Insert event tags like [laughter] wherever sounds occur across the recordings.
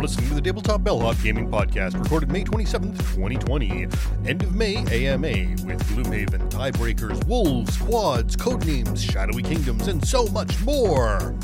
You're listening to the Tabletop Bellhop Gaming Podcast, recorded May 27th, 2020. End of May AMA with Gloomhaven, Tiebreakers, Wolves, Quads, Codenames, Shadowy Kingdoms, and so much more.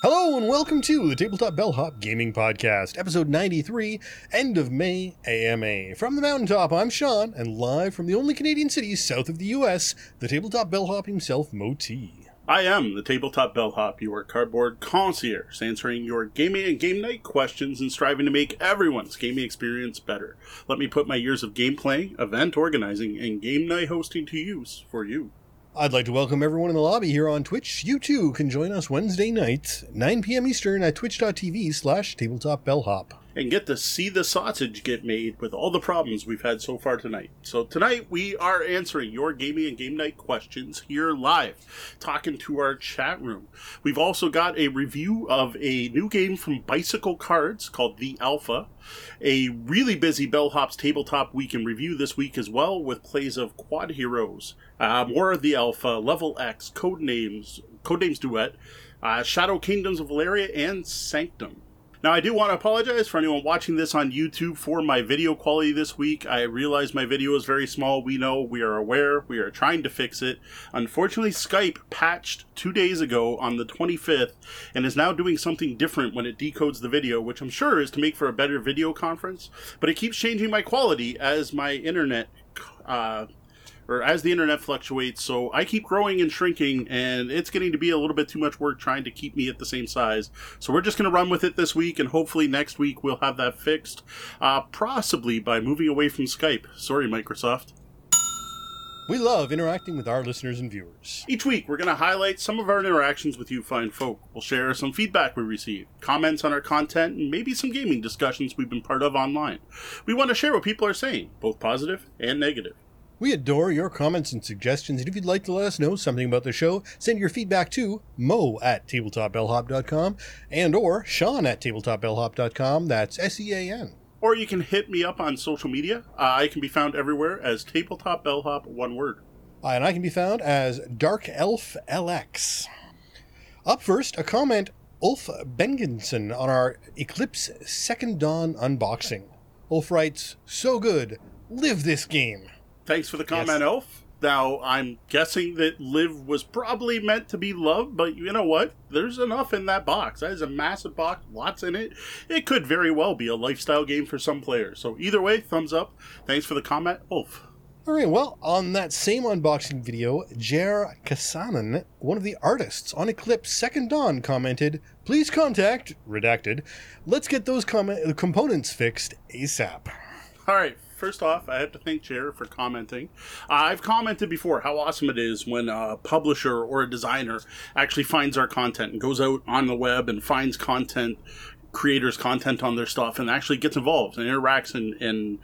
Hello and welcome to the Tabletop Bellhop Gaming Podcast, episode 93, End of May AMA. From the mountaintop, I'm Sean, and live from the only Canadian city south of the US, the Tabletop Bellhop himself, Moti. I am the Tabletop Bellhop, your cardboard concierge, answering your gaming and game night questions and striving to make everyone's gaming experience better. Let me put my years of game event organizing, and game night hosting to use for you. I'd like to welcome everyone in the lobby here on Twitch. You too can join us Wednesday night, 9 p.m. Eastern at twitch.tv slash tabletop bellhop and get to see the sausage get made with all the problems we've had so far tonight. So tonight we are answering your gaming and game night questions here live, talking to our chat room. We've also got a review of a new game from Bicycle Cards called The Alpha, a really busy Bellhop's tabletop week in review this week as well with plays of Quad Heroes, uh, more of The Alpha, Level X, Codenames, Codenames Duet, uh, Shadow Kingdoms of Valeria, and Sanctum. Now, I do want to apologize for anyone watching this on YouTube for my video quality this week. I realize my video is very small. We know, we are aware, we are trying to fix it. Unfortunately, Skype patched two days ago on the 25th and is now doing something different when it decodes the video, which I'm sure is to make for a better video conference. But it keeps changing my quality as my internet uh, or as the internet fluctuates. So I keep growing and shrinking, and it's getting to be a little bit too much work trying to keep me at the same size. So we're just going to run with it this week, and hopefully next week we'll have that fixed, uh, possibly by moving away from Skype. Sorry, Microsoft. We love interacting with our listeners and viewers. Each week, we're going to highlight some of our interactions with you fine folk. We'll share some feedback we receive, comments on our content, and maybe some gaming discussions we've been part of online. We want to share what people are saying, both positive and negative. We adore your comments and suggestions, and if you'd like to let us know something about the show, send your feedback to mo at tabletopbellhop.com and or sean at tabletopbellhop.com. That's S-E-A-N. Or you can hit me up on social media. Uh, I can be found everywhere as Tabletop Bellhop, one word. Uh, and I can be found as Dark Elf LX. Up first, a comment Ulf Bengenson on our Eclipse Second Dawn unboxing. Ulf writes, So good. Live this game. Thanks for the comment, yes. Elf. Now, I'm guessing that Live was probably meant to be loved, but you know what? There's enough in that box. That is a massive box, lots in it. It could very well be a lifestyle game for some players. So, either way, thumbs up. Thanks for the comment, Ulf. All right, well, on that same unboxing video, Jere Kasanen, one of the artists on Eclipse Second Dawn, commented, Please contact, redacted, let's get those com- components fixed ASAP. All right, first off, I have to thank Jared for commenting. Uh, I've commented before how awesome it is when a publisher or a designer actually finds our content and goes out on the web and finds content creators content on their stuff and actually gets involved and interacts and and,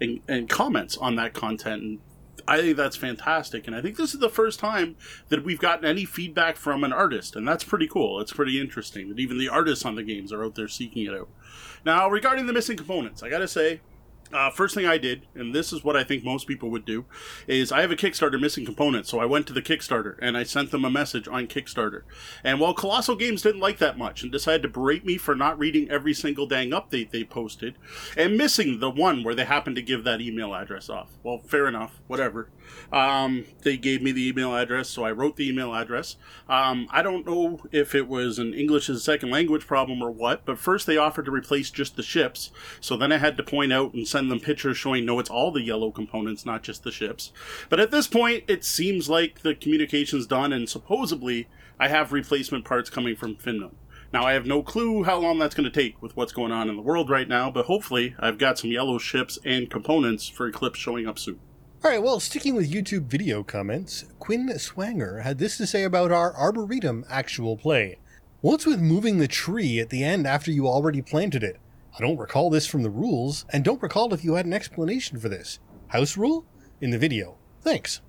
and, and comments on that content and I think that's fantastic. And I think this is the first time that we've gotten any feedback from an artist. And that's pretty cool. It's pretty interesting that even the artists on the games are out there seeking it out. Now, regarding the missing components, I got to say, uh, first thing I did, and this is what I think most people would do, is I have a Kickstarter missing component. So I went to the Kickstarter and I sent them a message on Kickstarter. And while Colossal Games didn't like that much and decided to berate me for not reading every single dang update they posted and missing the one where they happened to give that email address off. Well, fair enough, whatever. Um, they gave me the email address, so I wrote the email address. Um, I don't know if it was an English as a second language problem or what, but first they offered to replace just the ships. So then I had to point out and send them pictures showing no, it's all the yellow components, not just the ships. But at this point, it seems like the communication's done, and supposedly I have replacement parts coming from Finland. Now, I have no clue how long that's going to take with what's going on in the world right now, but hopefully I've got some yellow ships and components for Eclipse showing up soon. All right, well, sticking with YouTube video comments, Quinn Swanger had this to say about our Arboretum actual play. What's with moving the tree at the end after you already planted it? I don't recall this from the rules, and don't recall if you had an explanation for this. House rule? In the video. Thanks.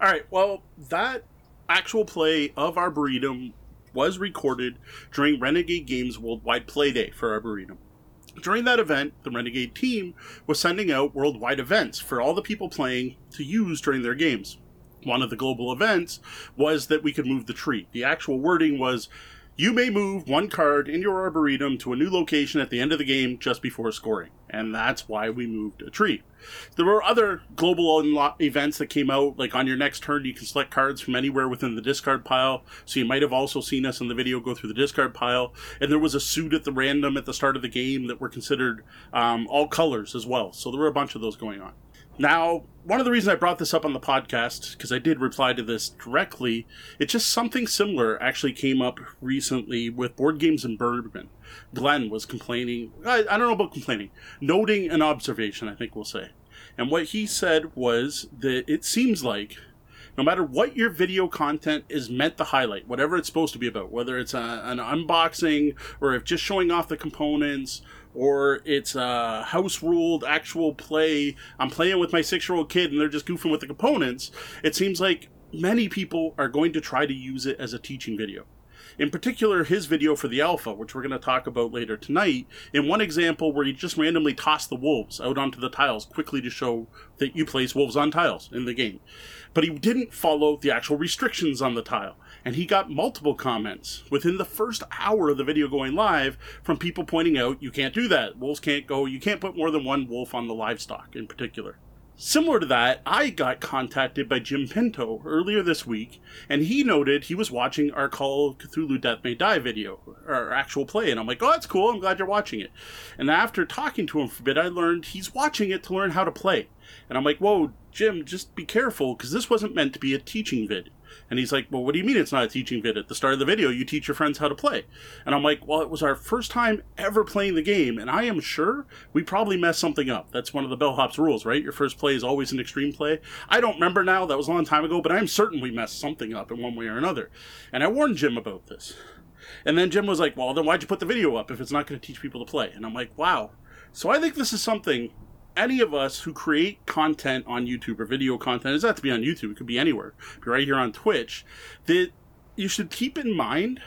All right, well, that actual play of Arboretum was recorded during Renegade Games Worldwide Playday for Arboretum. During that event, the Renegade team was sending out worldwide events for all the people playing to use during their games. One of the global events was that we could move the tree. The actual wording was You may move one card in your Arboretum to a new location at the end of the game just before scoring, and that's why we moved a tree. There were other global unlo- events that came out, like on your next turn, you can select cards from anywhere within the discard pile. So you might have also seen us in the video go through the discard pile. And there was a suit at the random at the start of the game that were considered um, all colors as well. So there were a bunch of those going on. Now, one of the reasons I brought this up on the podcast, because I did reply to this directly, it's just something similar actually came up recently with board games and bourbon. Glenn was complaining, I, I don't know about complaining, noting an observation, I think we'll say. And what he said was that it seems like no matter what your video content is meant to highlight, whatever it's supposed to be about, whether it's a, an unboxing or if just showing off the components or it's a house ruled actual play, I'm playing with my six year old kid and they're just goofing with the components, it seems like many people are going to try to use it as a teaching video. In particular, his video for the alpha, which we're going to talk about later tonight, in one example where he just randomly tossed the wolves out onto the tiles quickly to show that you place wolves on tiles in the game. But he didn't follow the actual restrictions on the tile. And he got multiple comments within the first hour of the video going live from people pointing out you can't do that. Wolves can't go, you can't put more than one wolf on the livestock in particular. Similar to that, I got contacted by Jim Pinto earlier this week, and he noted he was watching our Call of Cthulhu Death May Die video, our actual play, and I'm like, oh, that's cool, I'm glad you're watching it. And after talking to him for a bit, I learned he's watching it to learn how to play. And I'm like, whoa, Jim, just be careful, because this wasn't meant to be a teaching vid. And he's like, Well, what do you mean it's not a teaching vid? At the start of the video, you teach your friends how to play. And I'm like, Well, it was our first time ever playing the game, and I am sure we probably messed something up. That's one of the bellhop's rules, right? Your first play is always an extreme play. I don't remember now, that was a long time ago, but I'm certain we messed something up in one way or another. And I warned Jim about this. And then Jim was like, Well, then why'd you put the video up if it's not going to teach people to play? And I'm like, Wow. So I think this is something any of us who create content on YouTube or video content, it doesn't have to be on YouTube, it could be anywhere, be right here on Twitch, that you should keep in mind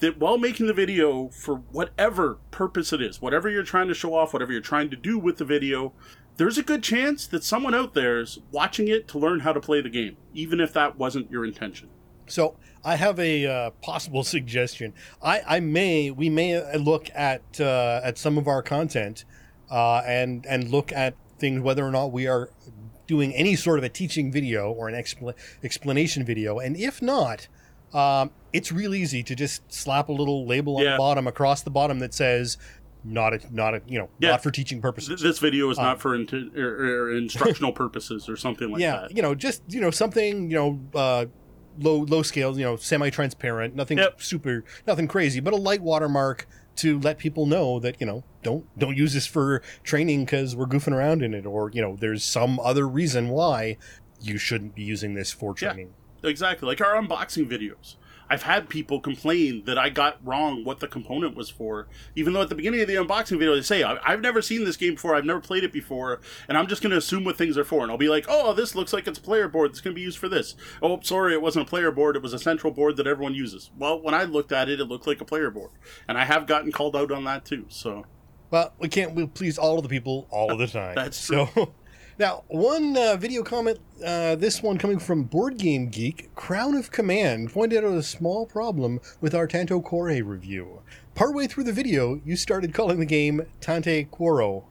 that while making the video for whatever purpose it is, whatever you're trying to show off, whatever you're trying to do with the video, there's a good chance that someone out there is watching it to learn how to play the game, even if that wasn't your intention. So I have a uh, possible [laughs] suggestion. I, I may we may look at uh, at some of our content uh, and and look at things whether or not we are doing any sort of a teaching video or an expl- explanation video, and if not, um, it's real easy to just slap a little label on Yeah. the bottom across the bottom that says not a not a you know Yeah. not for teaching purposes. This video is not for or, or instructional [laughs] purposes or something like yeah, that. you know, just you know something you know uh, low low scale, you know, semi transparent, nothing Yep. super, nothing crazy, but a light watermark to let people know that you know don't don't use this for training because we're goofing around in it, or you know, there's some other reason why you shouldn't be using this for training Yeah. training. Exactly. Like our unboxing videos. I've had people complain that I got wrong what the component was for, even though at the beginning of the unboxing video they say, "I- I've never seen this game before, I've never played it before, and I'm just going to assume what things are for. And I'll be like, oh, this looks like it's a player board that's going to be used for this. Oh, sorry, it wasn't a player board, it was a central board that everyone uses. Well, when I looked at it, it looked like a player board. And I have gotten called out on that too, so. well, we can't we please all of the people all of the [laughs] time. That's so. [laughs] Now, one uh, video comment, uh, this one coming from Board Game Geek, Crown of Command, pointed out a small problem with our Tanto Cuore review. Partway through the video, you started calling the game Tante Quoro.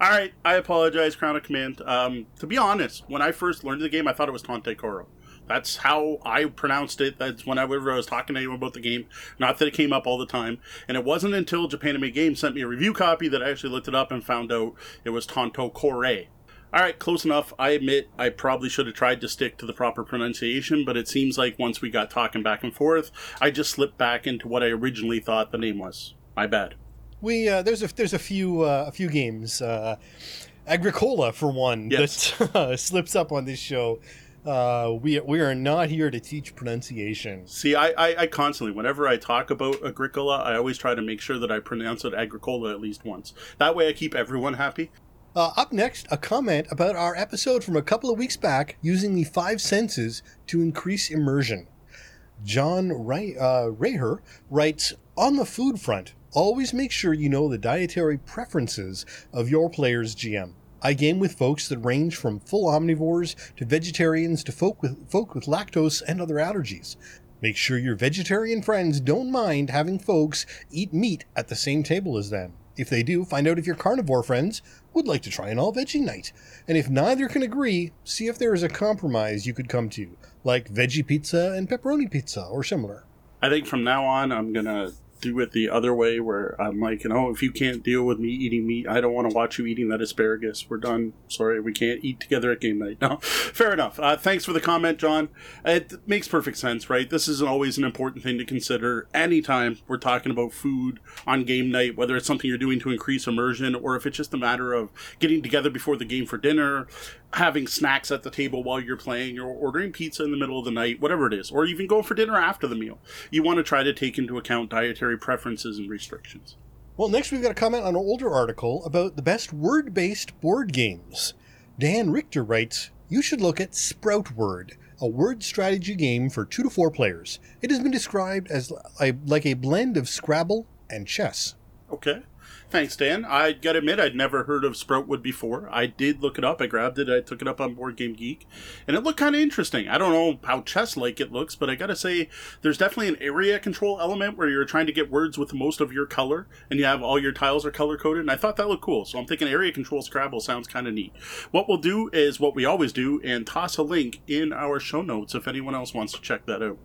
All right, I apologize, Crown of Command. Um, to be honest, when I first learned the game, I thought it was Tante Koro. That's how I pronounced it. That's whenever I was talking to anyone about the game. Not that it came up all the time. And it wasn't until Japanime Games sent me a review copy that I actually looked it up and found out it was Tanto Cuore. All right, close enough. I admit I probably should have tried to stick to the proper pronunciation, but it seems like once we got talking back and forth, I just slipped back into what I originally thought the name was. My bad. We uh, there's a there's a few uh, a few games, uh, Agricola for one, Yes. that [laughs] uh, slips up on this show. Uh, we we are not here to teach pronunciation. See, I, I, I constantly, whenever I talk about Agricola, I always try to make sure that I pronounce it Agricola at least once. That way I keep everyone happy. Uh, up next, a comment about our episode from a couple of weeks back using the five senses to increase immersion. John Ray, uh, writes On the food front, always make sure you know the dietary preferences of your player's GM. I game with folks that range from full omnivores to vegetarians to folk with, folk with lactose and other allergies. Make sure your vegetarian friends don't mind having folks eat meat at the same table as them. If they do, find out if your carnivore friends would like to try an all veggie night. And if neither can agree, see if there is a compromise you could come to, like veggie pizza and pepperoni pizza or similar. I think from now on, I'm gonna do it the other way, where I'm like, you know, if you can't deal with me eating meat, I don't want to watch you eating that asparagus. We're done. Sorry, we can't eat together at game night. [laughs] No, fair enough. Uh, thanks for the comment, John. It makes perfect sense, right? This is always an important thing to consider anytime we're talking about food on game night, whether it's something you're doing to increase immersion or if it's just a matter of getting together before the game for dinner, having snacks at the table while you're playing, or ordering pizza in the middle of the night, whatever it is, or even going for dinner after the meal. You want to try to take into account dietary preferences and restrictions. Well, next we've got a comment on an older article about the best word based board games. Dan Richter writes You should look at Sprout Word, a word strategy game for two to four players. It has been described as a, like a blend of Scrabble and chess. Okay. Thanks, Dan. I gotta admit, I'd never heard of Sproutwood before. I did look it up. I grabbed it. I took it up on Board Game Geek, and it looked kind of interesting. I don't know how chess-like it looks, but I gotta say, there's definitely an area control element where you're trying to get words with most of your color, and you have all your tiles are color coded. And I thought that looked cool, so I'm thinking area control Scrabble sounds kind of neat. What we'll do is what we always do, and toss a link in our show notes if anyone else wants to check that out.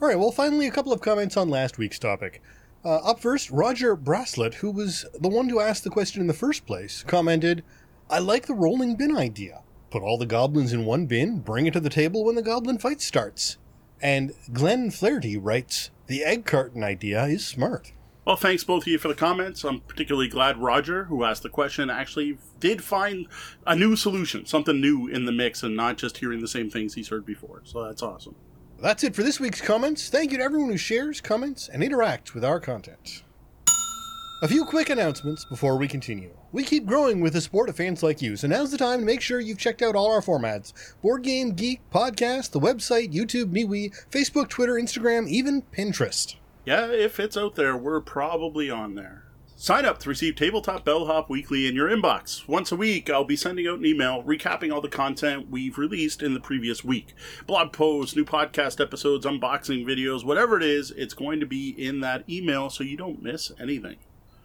All right, well, finally, a couple of comments on last week's topic. Uh, up first, Roger Braslett, who was the one to ask the question in the first place, commented, I like the rolling bin idea. Put all the goblins in one bin, bring it to the table when the goblin fight starts. And Glenn Flaherty writes, The egg carton idea is smart. Well, thanks both of you for the comments. I'm particularly glad Roger, who asked the question, actually did find a new solution, something new in the mix, and not just hearing the same things he's heard before. So that's awesome. That's it for this week's comments. Thank you to everyone who shares, comments, and interacts with our content. A few quick announcements before we continue. We keep growing with the support of fans like you, so now's the time to make sure you've checked out all our formats Board Game Geek, podcast, the website, YouTube, MeWe, Facebook, Twitter, Instagram, even Pinterest. Yeah, if it's out there, we're probably on there. Sign up to receive Tabletop Bellhop Weekly in your inbox. Once a week, I'll be sending out an email recapping all the content we've released in the previous week. Blog posts, new podcast episodes, unboxing videos, whatever it is, it's going to be in that email so you don't miss anything.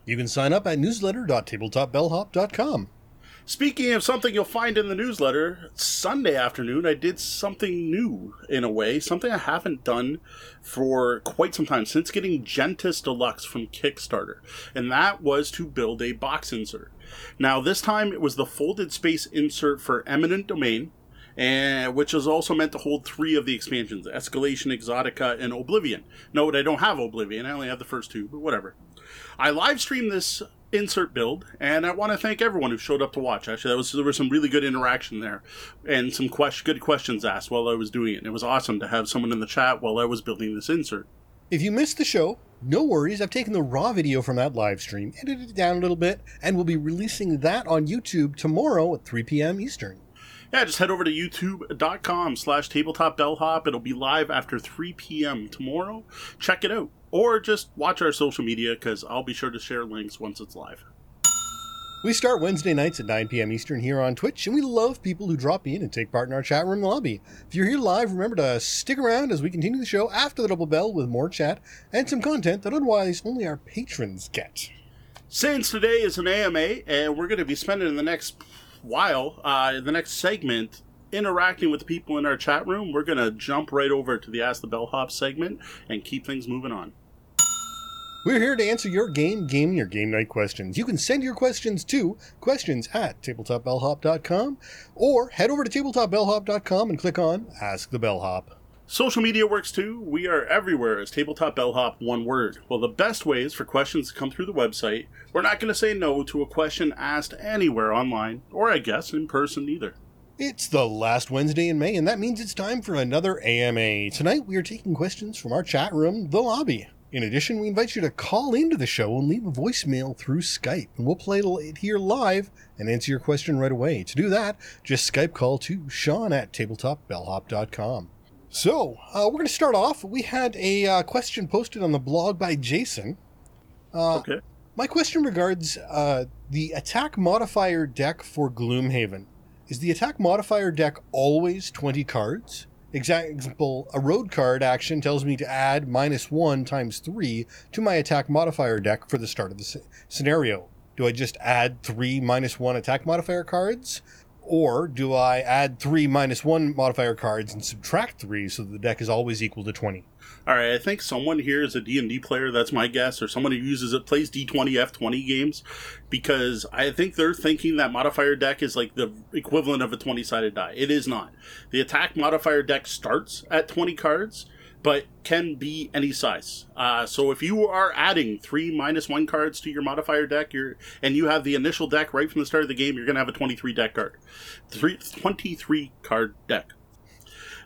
You can sign up at newsletter.tabletopbellhop.com. Speaking of something you'll find in the newsletter, Sunday afternoon I did something new in a way, something I haven't done for quite some time since getting Gentes Deluxe from Kickstarter, and that was to build a box insert. Now, this time it was the folded space insert for Eminent Domain, and which is also meant to hold three of the expansions Escalation, Exotica, and Oblivion. Note, I don't have Oblivion, I only have the first two, but whatever. I live streamed this insert build, and I want to thank everyone who showed up to watch. Actually, was there was some really good interaction there, and some question, good questions asked while I was doing it. And it was awesome to have someone in the chat while I was building this insert. If you missed the show, no worries. I've taken the raw video from that live stream, edited it down a little bit, and we'll be releasing that on YouTube tomorrow at 3 p.m. Eastern. Yeah, just head over to youtube.com slash tabletop bellhop. It'll be live after 3 p.m. tomorrow. Check it out or just watch our social media because I'll be sure to share links once it's live. We start Wednesday nights at 9 p.m. Eastern here on Twitch, and we love people who drop in and take part in our chat room lobby. If you're here live, remember to stick around as we continue the show after the double bell with more chat and some content that otherwise only our patrons get. Since today is an AMA, and we're going to be spending the next while, uh, the next segment, interacting with people in our chat room, we're going to jump right over to the Ask the Bellhop segment and keep things moving on. We're here to answer your game, gaming, or game night questions. You can send your questions to questions at tabletopbellhop.com or head over to tabletopbellhop.com and click on Ask the Bellhop. Social media works too. We are everywhere as Tabletop Bellhop, one word. Well, the best way is for questions to come through the website. We're not going to say no to a question asked anywhere online, or I guess in person either. It's the last Wednesday in May, and that means it's time for another AMA. Tonight, we are taking questions from our chat room, The Lobby. In addition, we invite you to call into the show and leave a voicemail through Skype, and we'll play it here live and answer your question right away. To do that, just Skype call to Sean at tabletopbellhop.com. So, uh, we're going to start off. We had a uh, question posted on the blog by Jason. Uh, okay. My question regards uh, the attack modifier deck for Gloomhaven. Is the attack modifier deck always 20 cards? Example, a road card action tells me to add minus one times three to my attack modifier deck for the start of the sc- scenario. Do I just add three minus one attack modifier cards? Or do I add three minus one modifier cards and subtract three so the deck is always equal to 20? All right, I think someone here is a D&D player, that's my guess, or someone who uses it, plays D20, F20 games, because I think they're thinking that modifier deck is like the equivalent of a 20-sided die. It is not. The attack modifier deck starts at 20 cards, but can be any size. Uh, so if you are adding three minus one cards to your modifier deck, you're, and you have the initial deck right from the start of the game, you're going to have a 23 deck card. Three, 23 card deck.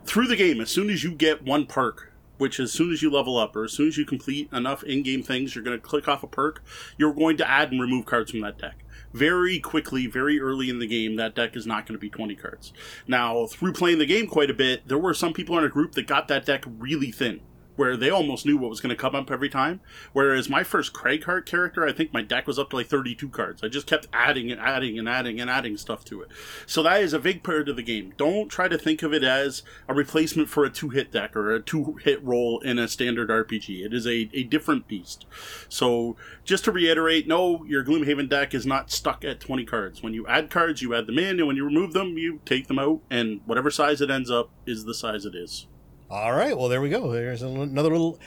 Through the game, as soon as you get one perk, which as soon as you level up or as soon as you complete enough in-game things, you're going to click off a perk, you're going to add and remove cards from that deck. Very quickly, very early in the game, that deck is not going to be 20 cards. Now, through playing the game quite a bit, there were some people in a group that got that deck really thin where they almost knew what was going to come up every time. Whereas my first Cragheart character, I think my deck was up to like 32 cards. I just kept adding and adding and adding and adding stuff to it. So that is a big part of the game. Don't try to think of it as a replacement for a two hit deck or a two hit roll in a standard RPG. It is a, a different beast. So just to reiterate, no, your Gloomhaven deck is not stuck at 20 cards. When you add cards, you add them in, and when you remove them, you take them out, and whatever size it ends up is the size it is. All right, well, there we go. There's another little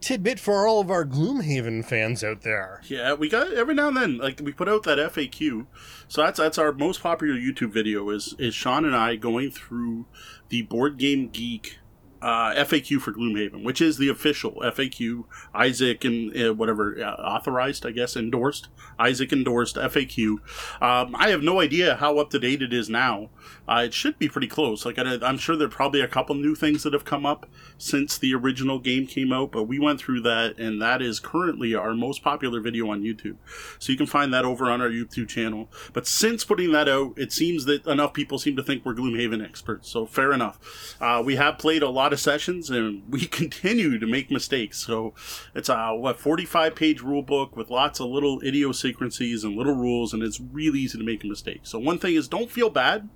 tidbit for all of our Gloomhaven fans out there. Yeah, we got every now and then. Like we put out that FAQ, so that's that's our most popular YouTube video. Is is Sean and I going through the Board Game Geek uh, FAQ for Gloomhaven, which is the official FAQ. Isaac and uh, whatever uh, authorized, I guess, endorsed. Isaac endorsed FAQ. Um, I have no idea how up to date it is now. Uh, it should be pretty close. Like I, I'm sure there are probably a couple new things that have come up since the original game came out, but we went through that, and that is currently our most popular video on YouTube. So you can find that over on our YouTube channel. But since putting that out, it seems that enough people seem to think we're Gloomhaven experts. So fair enough. Uh, we have played a lot of sessions, and we [laughs] continue to make mistakes. So it's a what 45 page rule book with lots of little idiosyncrasies and little rules, and it's really easy to make a mistake. So one thing is, don't feel bad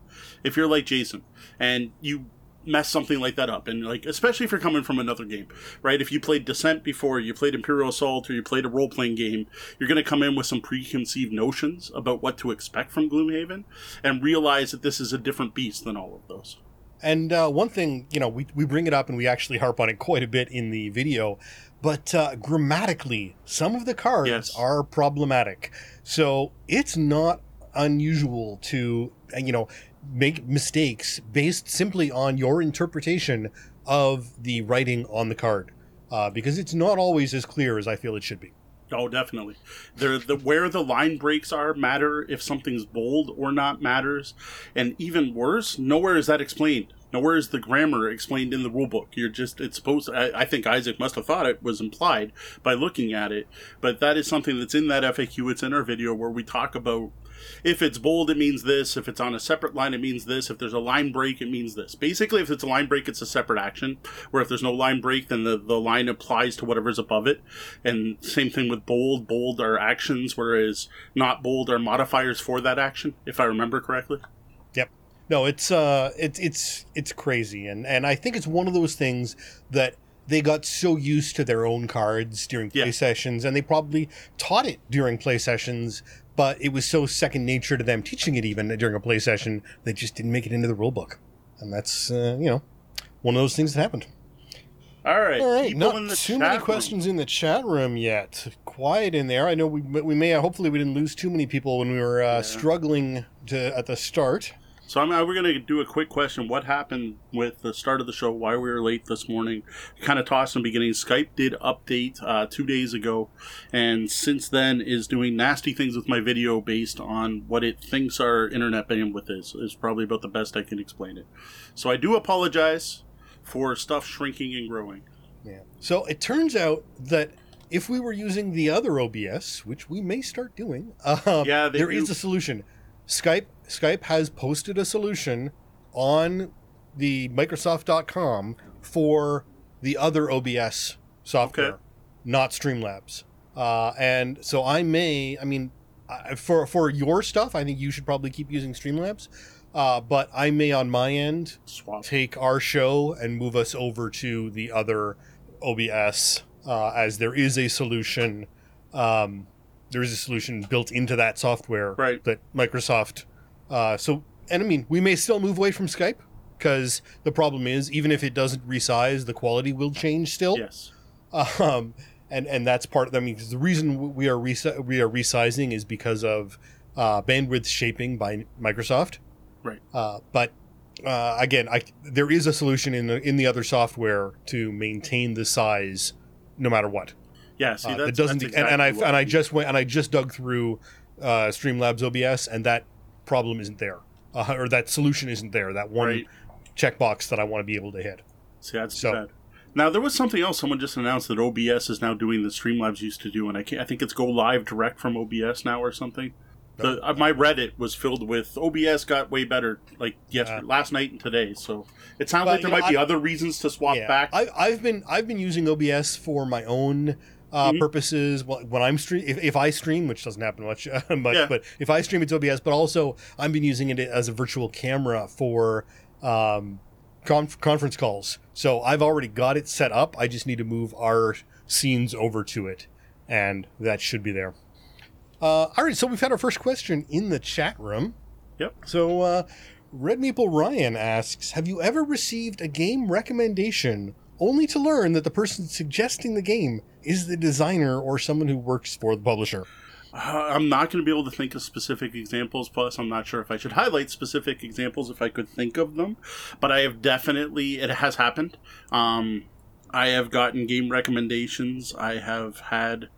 if you're like Jason and you mess something like that up and like especially if you're coming from another game right if you played descent before you played imperial assault or you played a role-playing game you're going to come in with some preconceived notions about what to expect from gloomhaven and realize that this is a different beast than all of those And uh, one thing, you know, we, we bring it up and we actually harp on it quite a bit in the video, but uh, grammatically, some of the cards Yes. are problematic. So it's not unusual to, uh, you know, make mistakes based simply on your interpretation of the writing on the card, uh, because it's not always as clear as I feel it should be. Oh, definitely. There, the where the line breaks are matter. If something's bold or not matters, and even worse, nowhere is that explained. Nowhere is the grammar explained in the rule book. You're just it's supposed. I, I think Isaac must have thought it was implied by looking at it, but that is something that's in that FAQ. It's in our video where we talk about if it's bold, it means this. If it's on a separate line, it means this. If there's a line break, it means this. Basically, if it's a line break, it's a separate action. Where if there's no line break, then the, the line applies to whatever's above it. And same thing with bold. Bold are actions, whereas not bold are modifiers for that action, if I remember correctly. Yep. No, it's uh it's it's it's crazy and and I think it's one of those things that they got so used to their own cards during play Yeah. sessions and they probably taught it during play sessions, but it was so second nature to them teaching it even during a play session, they just didn't make it into the rule book. And that's uh, you know, one of those things that happened. All right. All right, not in the too many room. questions in the chat room yet. Quiet in there. I know we we may hopefully we didn't lose too many people when we were uh, struggling to at the start. So I'm, we're going to do a quick question. What happened with the start of the show? Why we were late this morning? Kind of tossed in the beginning. Skype did update uh, two days ago, and since then is doing nasty things with my video based on what it thinks our internet bandwidth is. Is probably about the best I can explain it. So I do apologize for stuff shrinking and growing. Yeah. So it turns out that if we were using the other OBS, which we may start doing, uh, [laughs] Yeah, there is do. a solution. Skype Skype has posted a solution on the Microsoft.com for the other OBS software, Okay. not Streamlabs. Uh, and so I may, I mean, for for your stuff, I think you should probably keep using Streamlabs. Uh, but I may, on my end, Swap. take our show and move us over to the other OBS, uh, as there is a solution. Um, there is a solution built into that software Right. that Microsoft. Uh, so, and I mean, we may still move away from Skype because the problem is, even if it doesn't resize, the quality will change still. Yes. Um, and and that's part. of. I mean, 'cause the reason we are resi- we are resizing is because of uh, bandwidth shaping by Microsoft. Right. Uh, but uh, again, I, there is a solution in the, in the other software to maintain the size, no matter what. Yeah. See, Uh, doesn't, that's and, and I and I just went and I just dug through uh, Streamlabs OBS, and that problem isn't there, uh, or that solution isn't there. That one Right. checkbox that I want to be able to hit. See, that's So- bad. Now there was something else. Someone just announced that OBS is now doing the Streamlabs used to do, and I, can't, I think it's go live direct from OBS now or something. The, uh, my Reddit was filled with OBS got way better like yesterday, Uh. last night and today. So it sounds But, like there know, might be I- other reasons to swap yeah, back. I, I've been I've been using OBS for my own uh, Mhm. purposes. When I'm stream, if, if I stream, which doesn't happen much, [laughs] but Yeah. but if I stream, it's OBS. But also, I've been using it as a virtual camera for um, conf- conference calls. So I've already got it set up. I just need to move our scenes over to it, and that should be there. Uh, all right, so we've had our first question in the chat room. Yep. So, uh, Red Maple Ryan asks Have you ever received a game recommendation only to learn that the person suggesting the game is the designer or someone who works for the publisher? Uh, I'm not going to be able to think of specific examples. Plus, I'm not sure if I should highlight specific examples if I could think of them. But I have definitely, it has happened. Um, I have gotten game recommendations. I have had.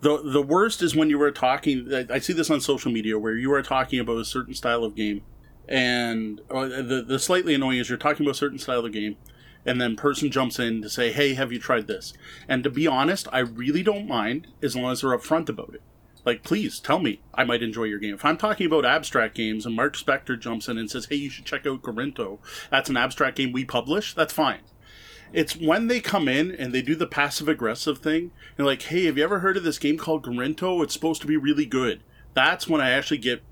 The, the worst is when you were talking. I I see this on social media where you are talking about a certain style of game, and or the the slightly annoying is you're talking about a certain style of game, and then person jumps in to say, "Hey, have you tried this?" And to be honest, I really don't mind as long as they're upfront about it. Like, please tell me I might enjoy your game. If I'm talking about abstract games and Mark Spector jumps in and says, hey, you should check out Gorinto, that's an abstract game we publish, that's fine. It's when they come in and they do the passive aggressive thing, and like, hey, have you ever heard of this game called Gorinto? It's supposed to be really good. That's when I actually get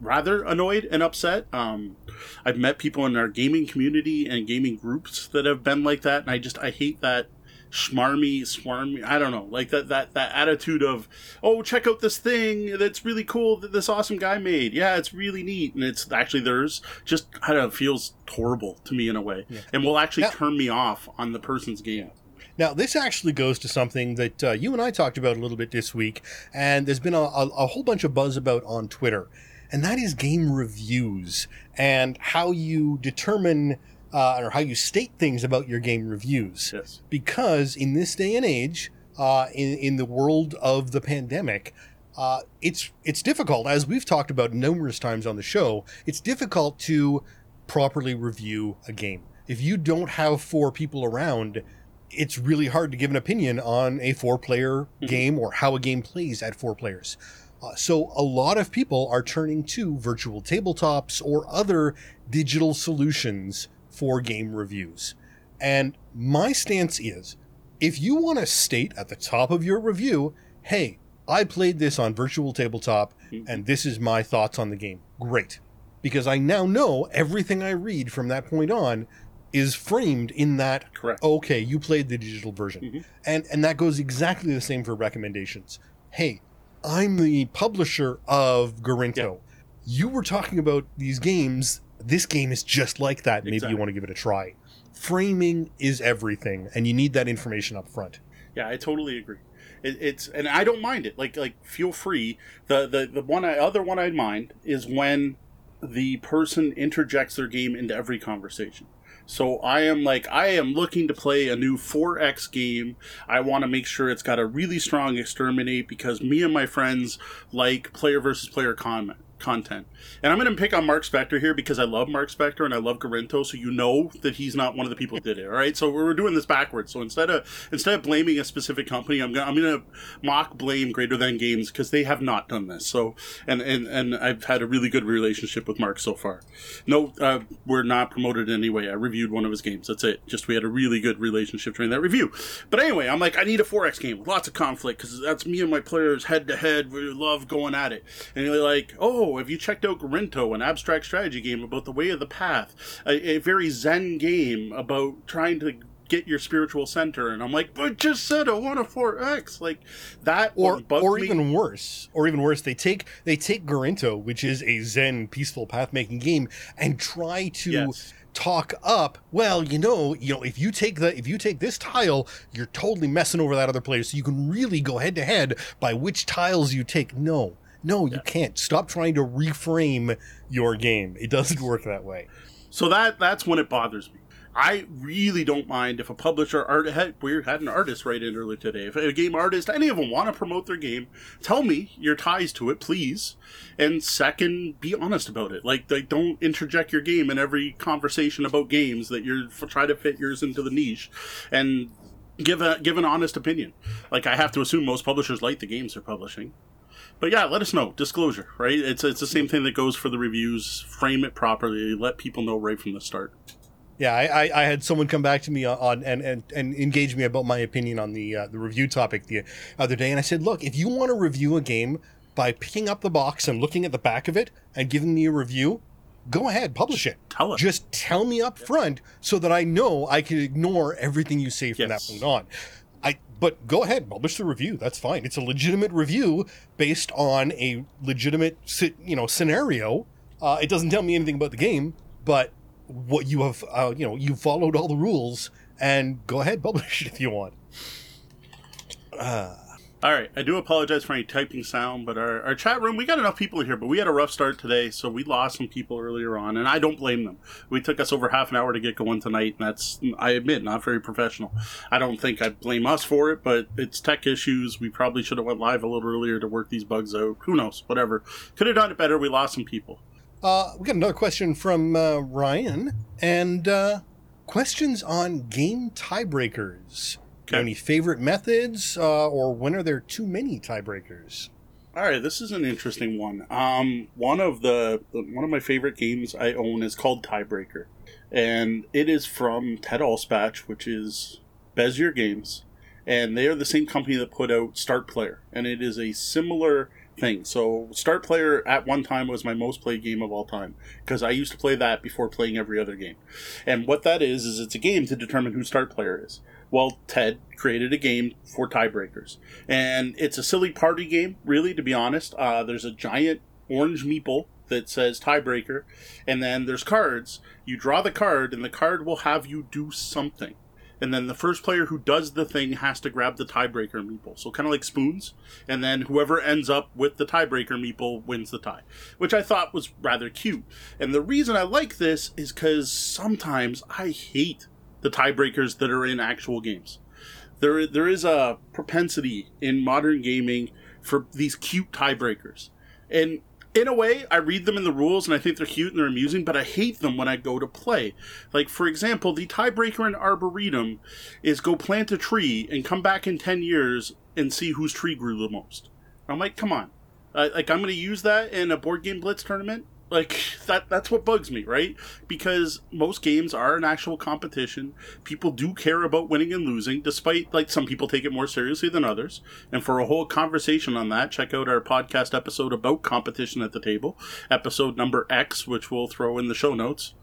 rather annoyed and upset. Um, I've met people in our gaming community and gaming groups that have been like that, and I just I hate that schmarmy, swarmy. I don't know, like that that that attitude of, oh, check out this thing that's really cool that this awesome guy made. Yeah, it's really neat, and it's actually theirs. Just I don't know, feels horrible to me in a way, and will actually Yeah. turn me off on the person's game. Now, this actually goes to something that uh, you and I talked about a little bit this week, and there's been a, a, a whole bunch of buzz about on Twitter, and that is game reviews and how you determine uh, or how you state things about your game reviews. Yes. Because in this day and age, uh, in, in the world of the pandemic, uh, it's it's difficult, as we've talked about numerous times on the show. It's difficult to properly review a game if you don't have four people around. It's really hard to give an opinion on a four-player game or how a game plays at four players. Uh, so a lot of people are turning to virtual tabletops or other digital solutions for game reviews. And my stance is if you want to state at the top of your review, hey, I played this on virtual tabletop and this is my thoughts on the game. Great. Because I now know everything I read from that point on is framed in that Correct. okay, you played the digital version. And and that goes exactly the same for recommendations. Hey, I'm the publisher of Gorinto. You were talking about these games. This game is just like that. Maybe Exactly. you want to give it a try. Framing is everything, and you need that information up front. Yeah, I totally agree. It, it's and I don't mind it. Like like feel free. The the the one I other one I'd mind is when the person interjects their game into every conversation. So I am like I am looking to play a new 4X game. I want to make sure it's got a really strong exterminate because me and my friends like player versus player comment content. And I'm going to pick on Mark Spector here because I love Mark Spector and I love Gorinto, so you know that he's not one of the people that did it. All right, so we're doing this backwards. So instead of instead of blaming a specific company, I'm gonna I'm gonna mock blame Greater Than Games because they have not done this. So and and and I've had a really good relationship with Mark so far. No, uh, we're not promoted in any way. I reviewed one of his games. That's it. Just we had a really good relationship during that review. But anyway, I'm like I need a 4X game with lots of conflict because that's me and my players head to head. We love going at it. And you're like, oh, oh, have you checked out Gorinto, an abstract strategy game about the way of the path, a, a very Zen game about trying to get your spiritual center. And i'm like but just said i want a 4x like that or or me. even worse or even worse they take they take Gorinto which is a zen peaceful path making game and try to Yes. talk up well you know you know if you take the if you take this tile you're totally messing over that other player so you can really go head to head by which tiles you take. No no you can't stop trying to reframe your game it doesn't work that way So that that's when it bothers me. I really don't mind if a publisher art had we had an artist write in earlier today. If a game artist, any of them want to promote their game, tell me your ties to it, please. And second, be honest about it. Like, like don't interject your game in every conversation about games that you're f- try to fit yours into the niche, and give a give an honest opinion. Like I have to assume most publishers like the games they're publishing. But yeah, let us know. Disclosure, right? It's it's the same thing that goes for the reviews. Frame it properly. Let people know right from the start. Yeah, I, I, I had someone come back to me on and, and, and engage me about my opinion on the uh, the review topic the other day, and I said, look, if you want to review a game by picking up the box and looking at the back of it and giving me a review, go ahead, publish it. Tell us. Just tell me up front so that I know I can ignore everything you say from Yes. that point on. But go ahead, publish the review. That's fine. It's a legitimate review based on a legitimate you know scenario. Uh, it doesn't tell me anything about the game, but what you have uh, you know you followed all the rules and go ahead [laughs] publish it if you want. All right, I do apologize for any typing sound, but our, our chat room, we got enough people here, but we had a rough start today, so we lost some people earlier on, and I don't blame them. We took us over half an hour to get going tonight, and that's, I admit, not very professional. I don't think I blame us for it, but it's tech issues. We probably should have went live a little earlier to work these bugs out. Who knows? Whatever. Could have done it better. We lost some people. Uh, we got another question from uh, Ryan and uh, questions on game tiebreakers. Okay. Any favorite methods, uh, or when are there too many tiebreakers? All right, this is an interesting one. Um, one of the one of my favorite games I own is called Tiebreaker, and it is from Ted Alspach, which is Bezier Games, and they are the same company that put out Start Player, and it is a similar thing. So Start Player at one time was my most played game of all time because I used to play that before playing every other game. And what that is is it's a game to determine who Start Player is. Well, Ted created a game for tiebreakers, and it's a silly party game, really. To be honest, uh, there's a giant orange meeple that says tiebreaker, and then there's cards. You draw the card, and the card will have you do something. And then the first player who does the thing has to grab the tiebreaker meeple. So kind of like spoons. And then whoever ends up with the tiebreaker meeple wins the tie, which I thought was rather cute. And the reason I like this is because sometimes I hate the tiebreakers that are in actual games. There, there is a propensity in modern gaming for these cute tiebreakers. And in a way, I read them in the rules and I think they're cute and they're amusing, but I hate them when I go to play. Like, for example, the tiebreaker in Arboretum is go plant a tree and come back in 10 years and see whose tree grew the most. I'm like, come on. Like, I'm going to use that in a board game blitz tournament? Like, that that's what bugs me, right? Because most games are an actual competition. People do care about winning and losing, despite, like, some people take it more seriously than others. And for a whole conversation on that, check out our podcast episode about competition at the table, episode number X, which we'll throw in the show notes.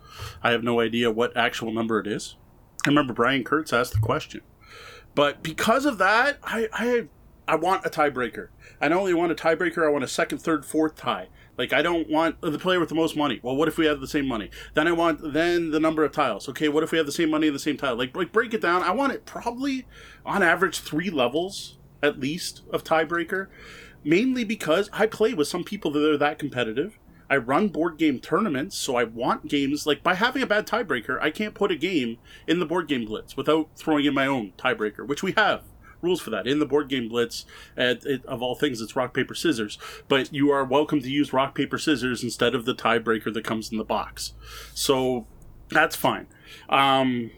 I have no idea what actual number it is. I remember Brian Kurtz asked the question. But because of that, I, I I want a tiebreaker. I not only want a tiebreaker, I want a second, third, fourth tie. Like I don't want the player with the most money. Well, what if we have the same money? Then I want then the number of tiles. Okay, what if we have the same money and the same tile? Like like break it down. I want it probably on average three levels at least of tiebreaker. Mainly because I play with some people that are that competitive. I run board game tournaments, so I want games like by having a bad tiebreaker, I can't put a game in the board game blitz without throwing in my own tiebreaker, which we have rules for that in the board game blitz. At, it, of all things, it's rock paper scissors, but you are welcome to use rock paper scissors instead of the tiebreaker that comes in the box. So that's fine. Um,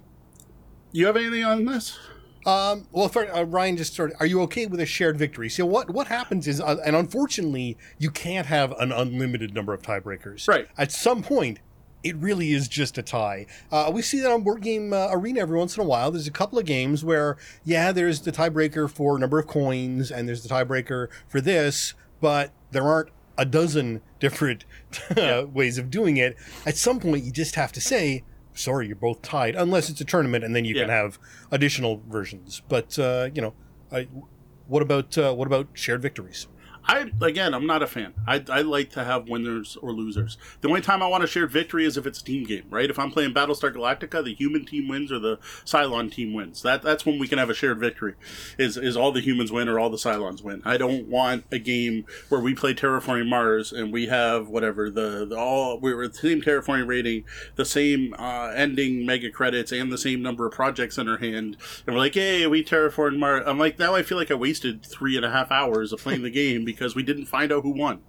you have anything on this? Um, well, for, uh, Ryan just started. Are you okay with a shared victory? So what what happens is, uh, and unfortunately, you can't have an unlimited number of tiebreakers. Right. At some point, it really is just a tie. Uh, we see that on Board Game uh, Arena every once in a while. There's a couple of games where, yeah, there's the tiebreaker for number of coins, and there's the tiebreaker for this, but there aren't a dozen different [laughs] uh, ways of doing it. At some point, you just have to say, sorry, you're both tied, unless it's a tournament, and then you can have additional versions. But uh, you know, I, what about uh, what about shared victories? I again, I'm not a fan. I, I like to have winners or losers. The only time I want a shared victory is if it's a team game, right? If I'm playing Battlestar Galactica, the human team wins or the Cylon team wins. That that's when we can have a shared victory. Is is all the humans win or all the Cylons win? I don't want a game where we play Terraforming Mars and we have whatever the, the all we were the same terraforming rating, the same uh, ending mega credits, and the same number of projects in our hand, and we're like, hey, we terraformed Mars. I'm like, now I feel like I wasted three and a half hours of playing the game because we didn't find out who won.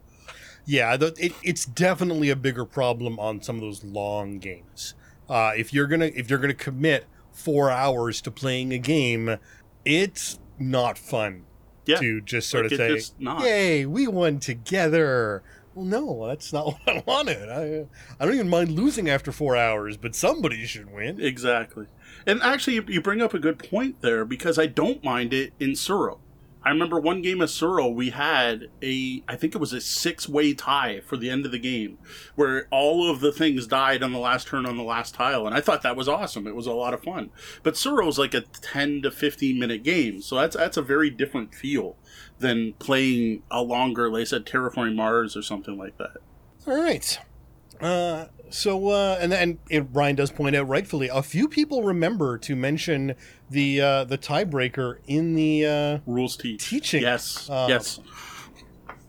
Yeah, the, it, it's definitely a bigger problem on some of those long games. Uh, if you're gonna if you're gonna commit four hours to playing a game, it's not fun Yeah. to just sort Like, of say. "Yay, we won together." Well, no, that's not [laughs] what I wanted. I I don't even mind losing after four hours, but somebody should win. Exactly. And actually, you, you bring up a good point there because I don't mind it in Tsuro. I remember one game of Tsuro, we had a, I think it was a six way tie for the end of the game where all of the things died on the last turn on the last tile. And I thought that was awesome. It was a lot of fun. But Tsuro is like a 10 to 15 minute game. So that's, that's a very different feel than playing a longer, like I said, Terraforming Mars or something like that. All right. Uh, so, uh, and then Brian does point out rightfully, a few people remember to mention the uh, the tiebreaker in the uh, Rules teach. Teaching. Yes. Uh, yes.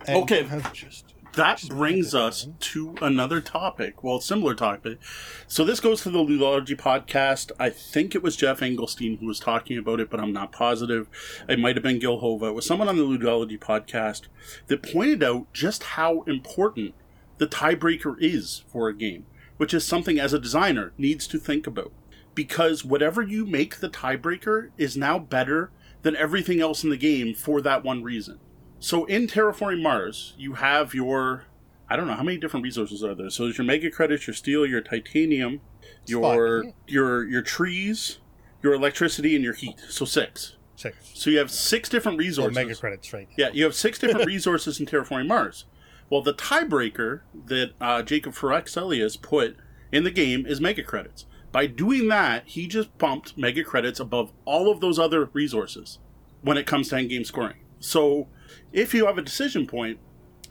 Okay. just That Just brings us to another topic. Well, similar topic. So this goes to the Ludology podcast. I think it was Geoff Engelstein who was talking about it, but I'm not positive. It might have been Gil Hova. It was someone on the Ludology podcast that pointed out just how important the tiebreaker is for a game, which is something as a designer needs to think about. Because whatever you make the tiebreaker is now better than everything else in the game for that one reason. So in Terraforming Mars, you have your I don't know how many different resources are there. So there's your mega credits, your steel, your titanium, your Five. your your trees, your electricity, and your heat. So six. six. So you have six different resources. mega credits, right? Yeah, you have six different [laughs] resources in Terraforming Mars. Well, the tiebreaker that uh, Jacob Fryxelius put in the game is mega credits. By doing that, he just bumped mega credits above all of those other resources when it comes to end game scoring. So, if you have a decision point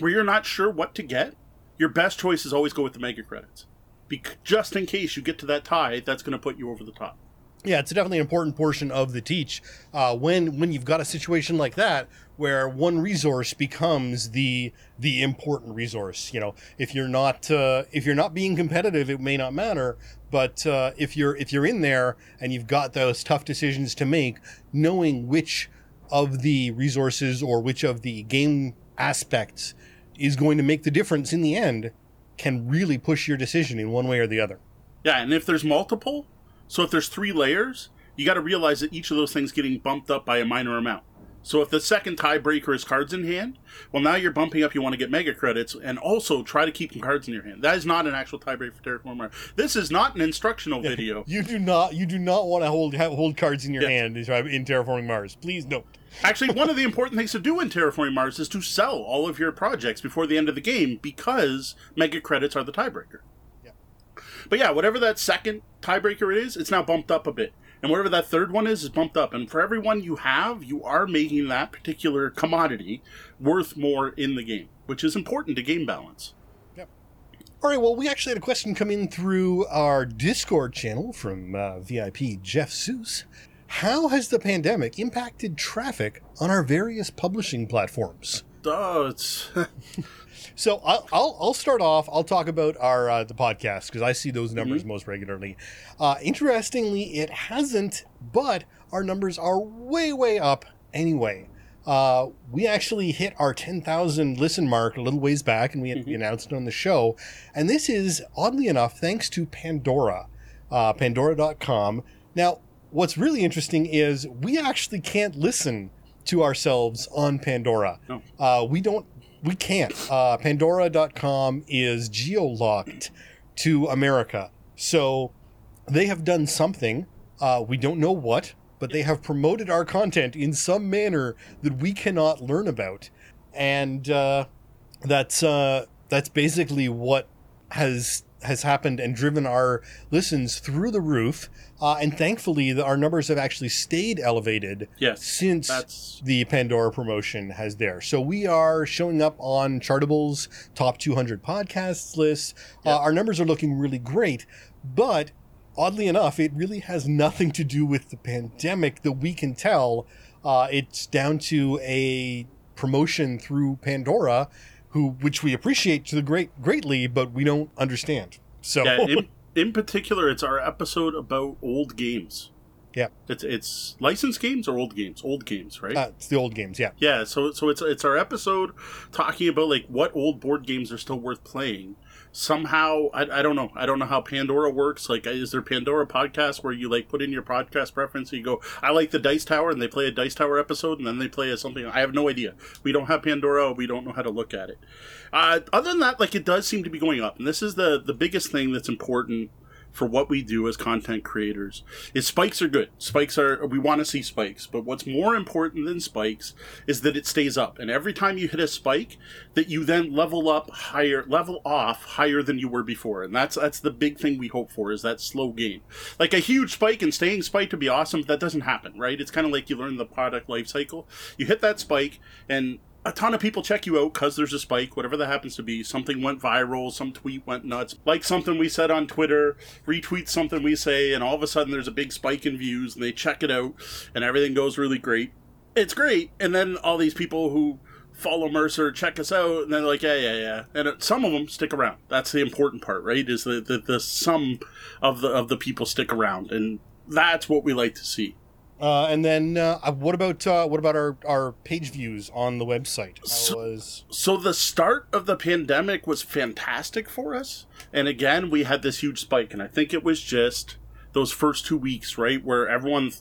where you're not sure what to get, your best choice is always go with the mega credits. Bec- just in case you get to that tie, that's going to put you over the top. Yeah, it's definitely an important portion of the teach. Uh, when when you've got a situation like that where one resource becomes the the important resource, you know, if you're not uh, if you're not being competitive, it may not matter. But uh, if you're if you're in there and you've got those tough decisions to make, knowing which of the resources or which of the game aspects is going to make the difference in the end can really push your decision in one way or the other. Yeah, and if there's multiple, so if there's three layers, you got to realize that each of those things getting bumped up by a minor amount. So if the second tiebreaker is cards in hand, well, now you're bumping up. You want to get mega credits, and also try to keep cards in your hand. That is not an actual tiebreaker for Terraform Mars. This is not an instructional [laughs] video. You do not. You do not want to hold hold cards in your Yes. hand in terraforming Mars. Please don't. Actually, one of the [laughs] important things to do in Terraforming Mars is to sell all of your projects before the end of the game because mega credits are the tiebreaker. But yeah, whatever that second tiebreaker is, it's now bumped up a bit. And whatever that third one is, is bumped up. And for every one you have, you are making that particular commodity worth more in the game, which is important to game balance. Yep. All right. Well, we actually had a question come in through our Discord channel from uh, VIP Jeff Seuss. How has the pandemic impacted traffic on our various publishing platforms? Oh, it's [laughs] [laughs] So I'll, I'll, I'll start off. I'll talk about our uh, the podcast because I see those numbers most regularly. Uh, interestingly, it hasn't, but our numbers are way way up anyway. Uh, we actually hit our 10,000 listen mark a little ways back, and we had announced it on the show. And this is oddly enough thanks to Pandora, uh, Pandora.com. Now, what's really interesting is we actually can't listen to ourselves on Pandora. No. Uh, we don't. We can't. Uh, Pandora.com is geo-locked to America, so they have done something. Uh, we don't know what, but they have promoted our content in some manner that we cannot learn about, and uh, that's uh, that's basically what has has happened and driven our listens through the roof. Uh, and thankfully, the, our numbers have actually stayed elevated Yes, since that's the Pandora promotion has there. So we are showing up on Chartable's top 200 podcasts list. Yeah. Uh, our numbers are looking really great, but oddly enough, it really has nothing to do with the pandemic that we can tell. Uh, it's down to a promotion through Pandora, who which we appreciate to the great greatly, but we don't understand. So yeah. In, [laughs] in particular, it's our episode about old games. Yeah. it's it's licensed games or old games. Old games, right? uh, it's the old games, yeah. Yeah, so so it's it's our episode talking about like what old board games are still worth playing. Somehow, I, I don't know. I don't know how Pandora works. Like, is there Pandora podcast where you like put in your podcast preference? And you go, I like the Dice Tower, and they play a Dice Tower episode, and then they play a something. I have no idea. We don't have Pandora. We don't know how to look at it. Uh, other than that, like it does seem to be going up, and this is the the biggest thing that's important for what we do as content creators. Is spikes are good. Spikes are we want to see spikes but what's more important than spikes is that it stays up. And every time you hit a spike that you then level up higher level off higher than you were before. And that's that's the big thing we hope for is that slow gain like a huge spike and staying spiked to be awesome but that doesn't happen right? It's kind of like you learn the product life cycle. You hit that spike and a ton of people check you out because there's a spike, whatever that happens to be. Something went viral, some tweet went nuts, like something we said on Twitter, retweet something we say, and all of a sudden there's a big spike in views, and they check it out, and everything goes really great. It's great, and then all these people who follow Mercer check us out, and they're like, yeah, yeah, yeah, and it, some of them stick around. That's the important part, right? Is that the, the sum of the of the people stick around, and that's what we like to see. Uh, and then uh, what about uh, what about our, our page views on the website? How So- was So the start of the pandemic was fantastic for us. And again, we had this huge spike. And I think it was just those first two weeks, right? Where everyone,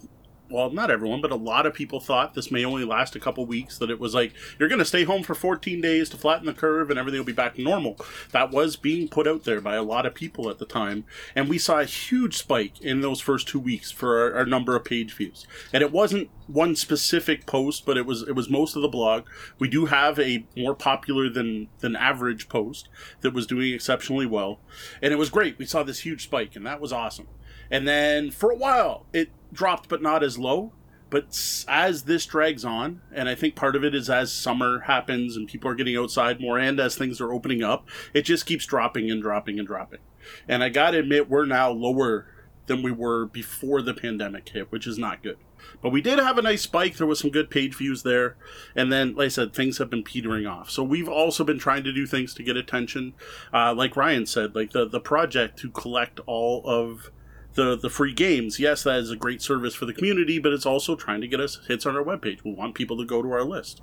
well, not everyone, but a lot of people thought this may only last a couple weeks. That it was like, you're going to stay home for 14 days to flatten the curve and everything will be back to normal. That was being put out there by a lot of people at the time. And we saw a huge spike in those first two weeks for our, our number of page views. And it wasn't one specific post, but it was it was most of the blog. We do have a more popular than than average post that was doing exceptionally well, and it was great. We saw this huge spike, and that was awesome. And then for a while, it dropped, but not as low. But as this drags on, and I think part of it is as summer happens and people are getting outside more, and as things are opening up, it just keeps dropping and dropping and dropping. And I gotta admit, we're now lower than we were before the pandemic hit, which is not good. But we did have a nice spike. There was some good page views there. And then, like I said, things have been petering off. So we've also been trying to do things to get attention. Uh, like Ryan said, like the, the project to collect all of the, the free games. Yes, that is a great service for the community, but it's also trying to get us hits on our webpage. We want people to go to our list.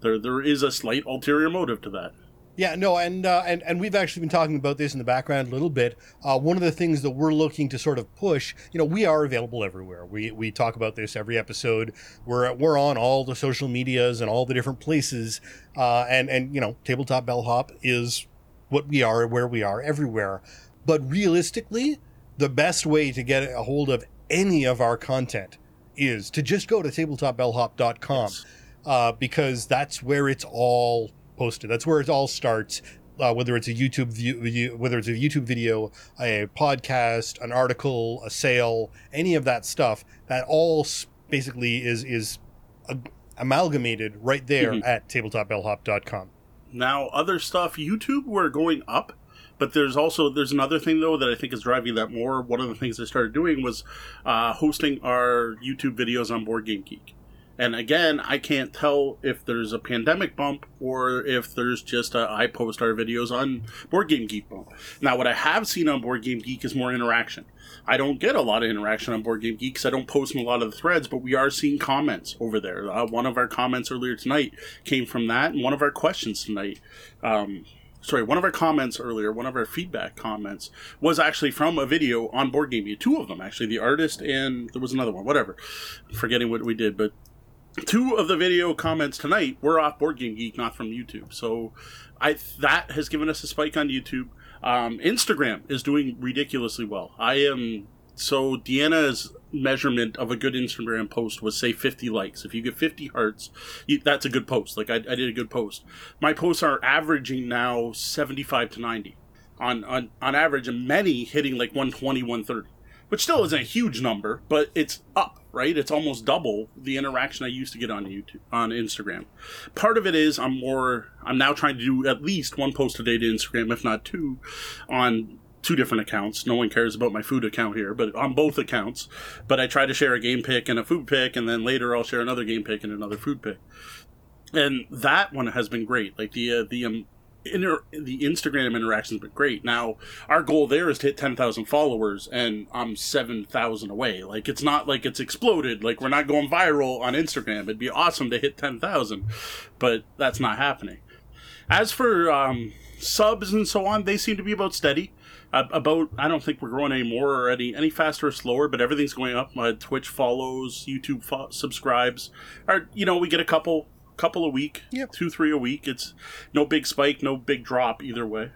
There, there is a slight ulterior motive to that. Yeah, no, and uh, and and we've actually been talking about this in the background a little bit. Uh, one of the things that we're looking to sort of push, you know, we are available everywhere. We we talk about this every episode. We're we're on all the social medias and all the different places. Uh, and and you know, tabletop bellhop is what we are, where we are everywhere. But realistically, the best way to get a hold of any of our content is to just go to tabletopbellhop.com Yes. uh, because that's where it's all posted. That's where it all starts. Uh, whether it's a YouTube view, whether it's a YouTube video, a podcast, an article, a sale, any of that stuff, that all basically is is amalgamated right there Mhm. at tabletopbellhop.com. Now, other stuff, YouTube, we're going up, but there's also there's another thing though that I think is driving that more. One of the things I started doing was uh, hosting our YouTube videos on Board Game Geek. And again, I can't tell if there's a pandemic bump or if there's just a I post our videos on Board Game Geek bump. Now, what I have seen on Board Game Geek is more interaction. I don't get a lot of interaction on Board Game Geek because I don't post in a lot of the threads, but we are seeing comments over there. Uh, one of our comments earlier tonight came from that, and one of our questions tonight um, sorry, one of our comments earlier, one of our feedback comments was actually from a video on Board Game Geek. Two of them, actually, the artist and there was another one, whatever. Forgetting what we did, but two of the video comments tonight were off Board Game Geek, not from YouTube. So I that has given us a spike on YouTube. Um, Instagram is doing ridiculously well. I am so Deanna is measurement of a good Instagram post was say 50 likes. If you get 50 hearts, you, that's a good post. Like I, I did a good post. My posts are averaging now 75 to 90 on, on, on average, and many hitting like 120, 130, which still isn't a huge number, but it's up right? It's almost double the interaction I used to get on YouTube, on Instagram. Part of it is I'm more, I'm now trying to do at least one post a day to Instagram, if not two, on two different accounts. No one cares about my food account here, but on both accounts. But I try to share a game pick and a food pick, and then later I'll share another game pick and another food pick. And that one has been great. Like the uh, the um, inter- the Instagram interactions been great. Now our goal there is to hit ten thousand followers, and I'm seven thousand away. Like it's not like it's exploded. Like we're not going viral on Instagram. It'd be awesome to hit ten thousand, but that's not happening. As for um, subs and so on, they seem to be about steady. Uh, about I don't think we're growing any more or any any faster or slower, but everything's going up. My Twitch follows, YouTube fo- subscribes, or you know we get a couple couple a week, Yep. two three a week. It's no big spike, no big drop either way.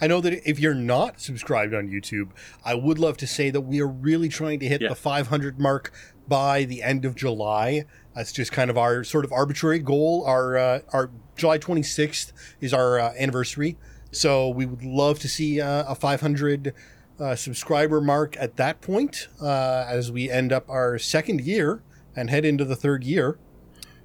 I know that if you're not subscribed on YouTube, I would love to say that we are really trying to hit Yeah. the 500 mark by the end of July. That's just kind of our sort of arbitrary goal. Our uh, our July 26th is our uh, anniversary, so we would love to see uh, a 500 uh, subscriber mark at that point uh, as we end up our second year and head into the third year.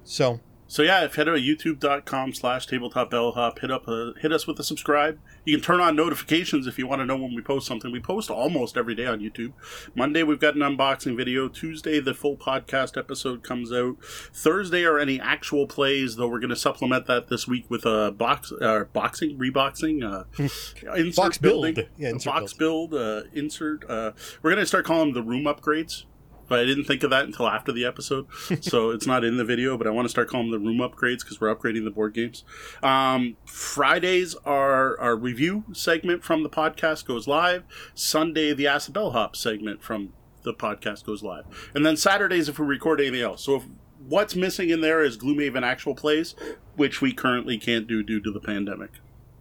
So So yeah, if head to youtube.com slash tabletop bellhop, hit up a, hit us with a subscribe. You can turn on notifications if you want to know when we post something. We post almost every day on YouTube. Monday we've got an unboxing video. Tuesday the full podcast episode comes out. Thursday are any actual plays, though we're going to supplement that this week with a box uh, boxing reboxing uh, [laughs] insert Box build. Yeah, insert box build, uh, insert. Uh, we're going to start calling them the room upgrades but I didn't think of that until after the episode, [laughs] so it's not in the video. But I want to start calling them the room upgrades because we're upgrading the board games. Um, Fridays are our review segment from the podcast goes live. Sunday, the Ask the Bellhop segment from the podcast goes live, and then Saturdays if we record anything else. So if what's missing in there is Gloomhaven actual plays, which we currently can't do due to the pandemic.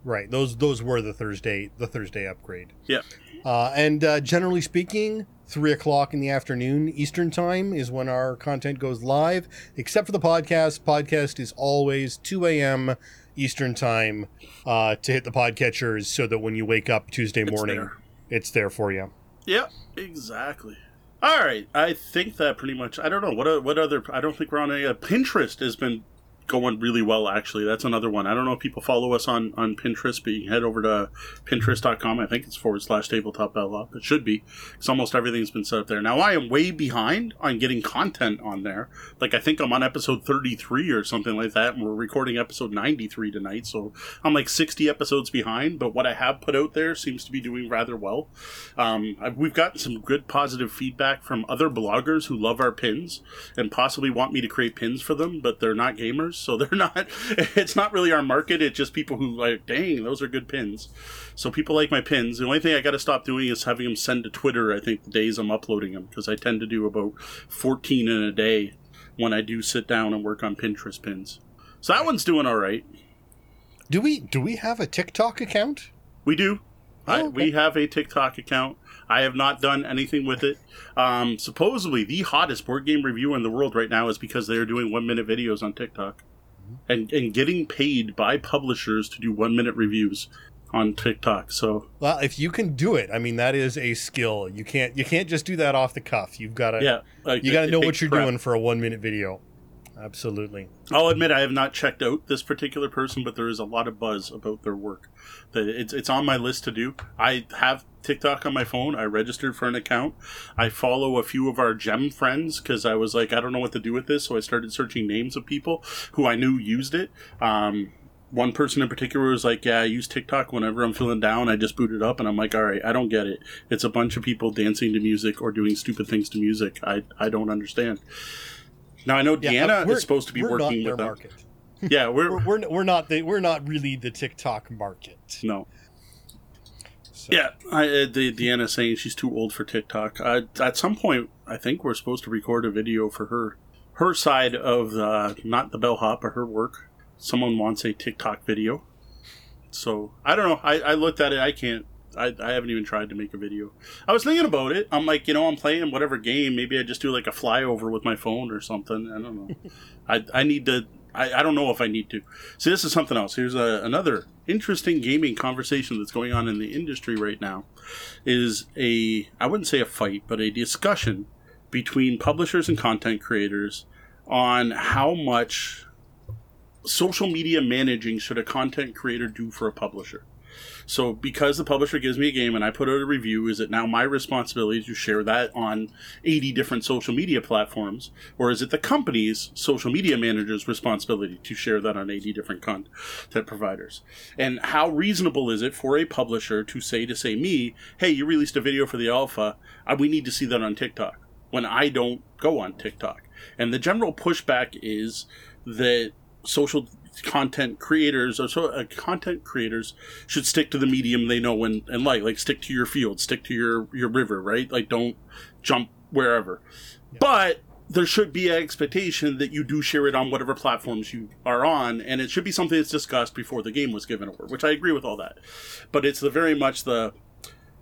right, those those were the Thursday the Thursday upgrade. Yeah. Uh, and uh, generally speaking, three o'clock in the afternoon Eastern time is when our content goes live. Except for the podcast, podcast is always two a.m. Eastern time uh, to hit the podcatchers, so that when you wake up Tuesday morning, there. it's there for you. Yep, exactly. All right, I think that pretty much. I don't know what what other. I don't think we're on any. Uh, Pinterest has been going really well. Actually, that's another one. I don't know if people follow us on on Pinterest, but you can head over to Pinterest.com. I think it's forward slash tabletop bellhop. It should be. Because almost everything's been set up there. Now I am way behind on getting content on there. Like I think I'm on episode 33 or something like that, and we're recording episode 93 tonight. So I'm like 60 episodes behind. But what I have put out there seems to be doing rather well. Um, we've gotten some good positive feedback from other bloggers who love our pins and possibly want me to create pins for them, but they're not gamers, so they're [laughs] not. It's not really our market. It's just people who like, dang, those are good pins. So people like my pins. The only thing I got to stop doing is having them send to Twitter. I think the days I'm uploading them because I tend to do about 14 in a day when I do sit down and work on Pinterest pins. So that one's doing all right. Do we do we have a TikTok account? We do. Oh, okay. We have a TikTok account. I have not done anything with it. Um, supposedly, the hottest board game review in the world right now is because they are doing one minute videos on TikTok and, and getting paid by publishers to do one minute reviews on TikTok. So, Well, if you can do it, I mean that is a skill. You can't you can't just do that off the cuff. You've got to yeah. like, you got to know what you're prep. doing for a one minute video. Absolutely. I'll admit I have not checked out this particular person, but there is a lot of buzz about their work. The- It's, it's on my list to do. I have TikTok on my phone. I registered for an account. I follow a few of our gem friends because I was like, I don't know what to do with this. So I started searching names of people who I knew used it. Um, one person in particular was like, Yeah, I use TikTok whenever I'm feeling down. I just boot it up and I'm like, All right, I don't get it. It's a bunch of people dancing to music or doing stupid things to music. I, I don't understand. Now I know Yeah, Deanna we're- is supposed to be working with them. market. [laughs] Yeah, we're, We're, we're, we're not the, we're not really the TikTok market. no. So- Yeah, I, uh, the Deanna saying she's too old for TikTok. Uh, at some point, I think we're supposed to record a video for her, her side of uh, not the bellhop, but her work. Someone wants a TikTok video, so I don't know. I, I looked at it. I can't I, I haven't even tried to make a video. I was thinking about it. I'm like, you know, I'm playing whatever game. Maybe I just do like a flyover with my phone or something. I don't know. [laughs] I, I need to. I, I don't know if I need to. See, this is something else. Here's a, another interesting gaming conversation that's going on in the industry right now. Is a I wouldn't say a fight, but a discussion between publishers and content creators on how much social media managing should a content creator do for a publisher. So, because the publisher gives me a game and I put out a review, is it now my responsibility to share that on 80 different social media platforms? Or is it the company's social media manager's responsibility to share that on 80 different content providers? And how reasonable is it for a publisher to say to say me, hey, you released a video for the alpha, we need to see that on TikTok, when I don't go on TikTok? And the general pushback is that social content creators or so uh, content creators should stick to the medium they know and, and like like stick to your field stick to your your river right like don't jump wherever yeah. but there should be an expectation that you do share it on whatever platforms you are on and it should be something that's discussed before the game was given over which i agree with all that but it's the very much the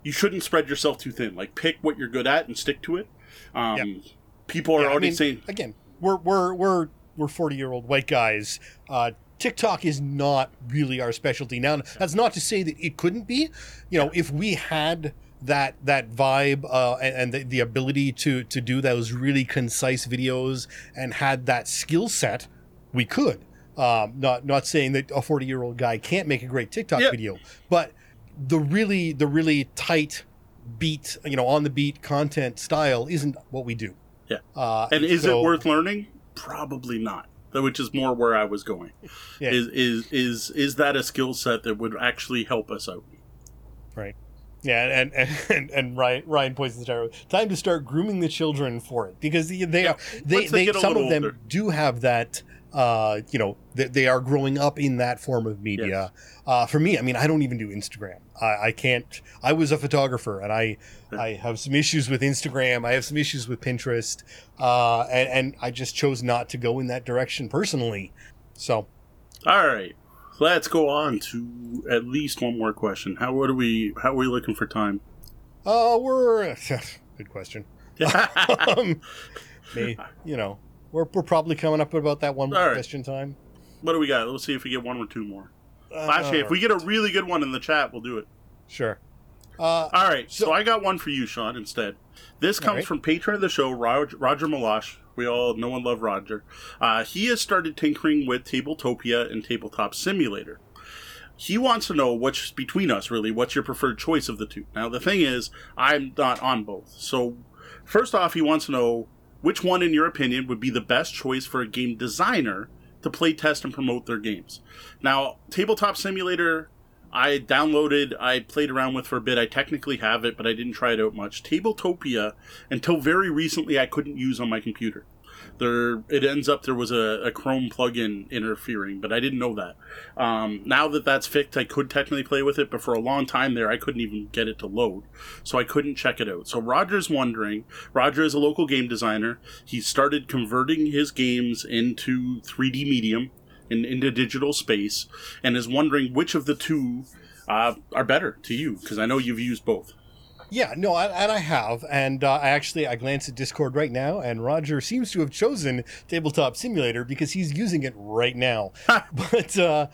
you shouldn't spread yourself too thin like pick what you're good at and stick to it um, yeah. people are yeah, already I mean, saying again we're we're we're we're 40 year old white guys. Uh, TikTok is not really our specialty. Now, that's not to say that it couldn't be. You know, if we had that that vibe uh, and, and the, the, ability to to do those really concise videos and had that skill set, we could. Um, not not saying that a 40 year old guy can't make a great TikTok yep. video, but the really the really tight beat, you know, on the beat content style isn't what we do. Yeah. Uh, and is so, it worth learning? Probably not which is more where I was going. Yeah. Is is is is that a skill set that would actually help us out? Right. Yeah, and and and, and Ryan Ryan points this out. Time to start grooming the children for it because they they yeah. they, they, they some of them older. do have that uh, you know, they, they, are growing up in that form of media. Yes. Uh, for me, I mean, I don't even do Instagram. I, I can't. I was a photographer, and I I have some issues with Instagram. I have some issues with Pinterest, uh, and, and I just chose not to go in that direction personally. So, all right, let's go on to at least one more question. How what are we? How are we looking for time? Uh, we're [laughs] good question. [laughs] um, me, you know, we're, we're probably coming up with about that one right. question time. What do we got? Let's see if we get one or two more. Uh, Actually, if we get a really good one in the chat, we'll do it. Sure. Uh, all right, so, so, I got one for you, Sean. Instead, this comes right. from patron of the show, Roger, Roger Malash. We all know and love Roger. Uh, he has started tinkering with Tabletopia and Tabletop Simulator. He wants to know what's between us, really. What's your preferred choice of the two? Now, the thing is, I'm not on both. So, first off, he wants to know which one, in your opinion, would be the best choice for a game designer to play test and promote their games? Now, Tabletop Simulator, I downloaded, I played around with for a bit. I technically have it, but I didn't try it out much. Tabletopia, until very recently, I couldn't use on my computer there it ends up there was a, a Chrome plugin interfering, but I didn't know that. Um, now that that's fixed, I could technically play with it, but for a long time there, I couldn't even get it to load, so I couldn't check it out. So Roger's wondering. Roger is a local game designer. He started converting his games into 3D medium and into digital space, and is wondering which of the two uh, are better to you because I know you've used both. Yeah, no, I, and I have, and uh, I actually I glance at Discord right now, and Roger seems to have chosen Tabletop Simulator because he's using it right now. [laughs] [laughs] but uh,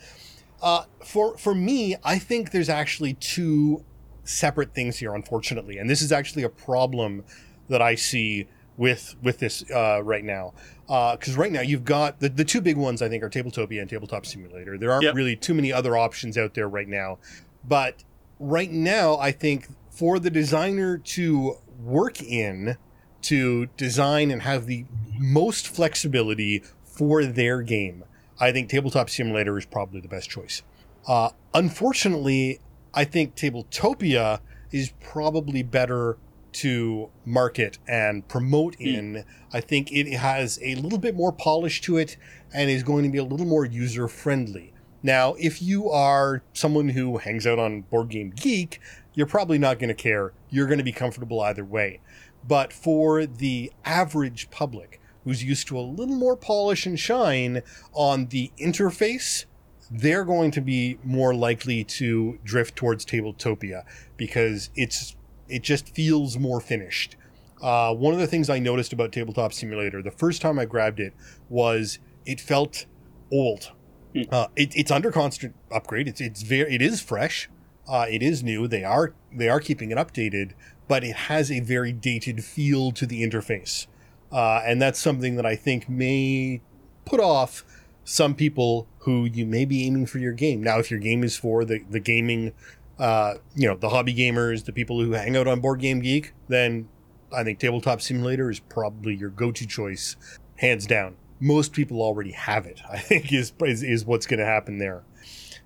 uh, for for me, I think there's actually two separate things here, unfortunately, and this is actually a problem that I see with with this uh, right now. Because uh, right now you've got the, the two big ones I think are Tabletopia and Tabletop Simulator. There aren't yep. really too many other options out there right now, but right now I think for the designer to work in to design and have the most flexibility for their game, I think Tabletop Simulator is probably the best choice. Uh, unfortunately, I think Tabletopia is probably better to market and promote hmm. in. I think it has a little bit more polish to it and is going to be a little more user friendly. Now, if you are someone who hangs out on Board Game Geek, you're probably not going to care. You're going to be comfortable either way. But for the average public who's used to a little more polish and shine on the interface they're going to be more likely to drift towards Tabletopia because it's it just feels more finished. Uh, one of the things I noticed about Tabletop Simulator the first time I grabbed it was it felt old. Hmm. Uh, it, it's under constant upgrade. It's it's very it is fresh. Uh, it is new. They are they are keeping it updated, but it has a very dated feel to the interface, uh, and that's something that I think may put off some people who you may be aiming for your game. Now, if your game is for the the gaming, uh, you know, the hobby gamers, the people who hang out on Board Game Geek, then I think Tabletop Simulator is probably your go to choice, hands down. Most people already have it. [laughs] I think is is, is what's going to happen there.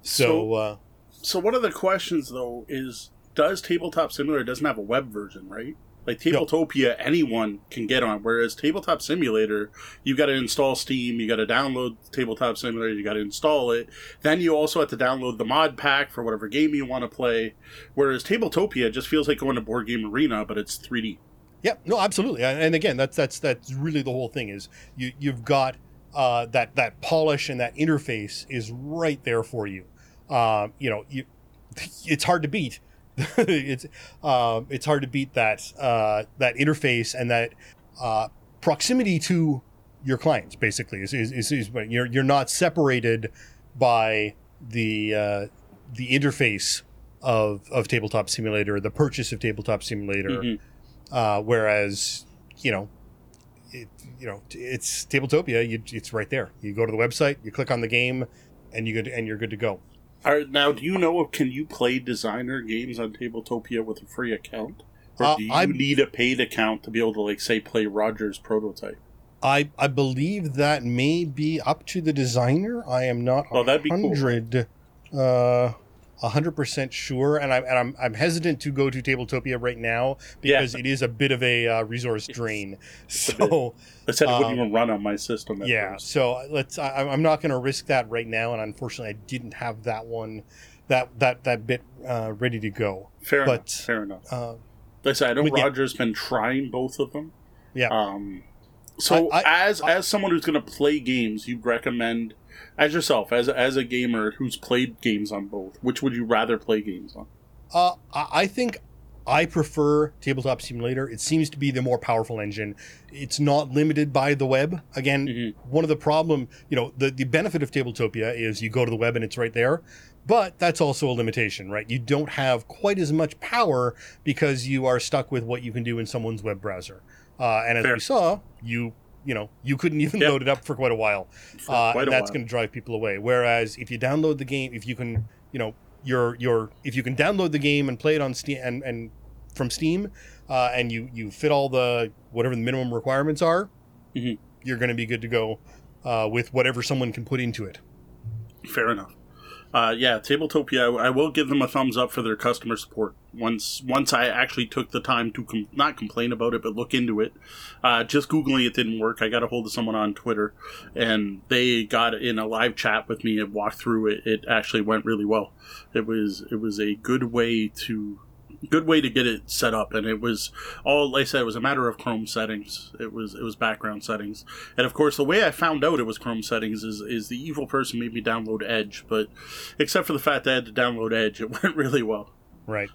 So, So- uh, So one of the questions though is, does Tabletop Simulator doesn't have a web version, right? Like Tabletopia, anyone can get on. Whereas Tabletop Simulator, you got to install Steam, you got to download Tabletop Simulator, you got to install it. Then you also have to download the mod pack for whatever game you want to play. Whereas Tabletopia just feels like going to Board Game Arena, but it's 3D. Yeah, no, absolutely. And and again, that's that's that's really the whole thing is you you've got uh, that that polish and that interface is right there for you. Um, you know, you [laughs] it's hard to beat. [laughs] it's um, it's hard to beat that uh, that interface and that uh, proximity to your clients. Basically, is is, is, is you're you're not separated by the uh, the interface of of tabletop simulator, the purchase of tabletop simulator. Mhm. Uh, whereas, you know, it, you know, it's Tabletopia. You, it's right there. You go to the website, you click on the game, and you good and you're good to go. Are, now, do you know if can you play designer games on Tabletopia with a free account, or Uh, do you I'm- need a paid account to be able to, like, say, play Roger's prototype? I I believe that may be up to the designer. I am not Oh, that'd be cool. uh hundred percent sure, and I'm and I'm I'm hesitant to go to Tabletopia right now Yeah. because it is a bit of a uh, resource drain. a So I said it wouldn't Um, even run on my system. At yeah, first. so let's. I, I'm not going to risk that right now, and unfortunately, I didn't have that one, that that that bit uh, ready to go. fair but- enough. Fair enough. Uh, Like I said, I know Roger's been trying both of them. Yeah. Um, so I- I- as as someone who's going to play games, you recommend as yourself as as a gamer who's played games on both. Which would you rather play games on? Uh, I think I prefer Tabletop Simulator. It seems to be the more powerful engine. It's not limited by the web. Again, Mhm. one of the problem, you know, the, the benefit of Tabletopia is you go to the web and it's right there. But that's also a limitation, right? You don't have quite as much power because you are stuck with what you can do in someone's web browser. Uh, and as Fair. we saw, you you know you couldn't even Yep. load it up for quite a while uh, quite and a that's going to drive people away. Whereas if you download the game, if you can, you know, your your if you can download the game and play it on Steam and, and from Steam, uh, and you you fit all the whatever the minimum requirements are, Mhm. you're going to be good to go uh, with whatever someone can put into it. Fair enough. Uh, yeah, Tabletopia. I, will give them a thumbs up for their customer support. Once once I actually took the time to com- not complain about it, but look into it. Uh, just googling it didn't work. I got a hold of someone on Twitter, and they got in a live chat with me and walked through it. It actually went really well. It was it was a good way to good way to get it set up and it was all like I said it was a matter of Chrome settings it was it was background settings and of course the way I found out it was Chrome settings is is the evil person made me download Edge but except for the fact that I had to download Edge [laughs] it went really well Right.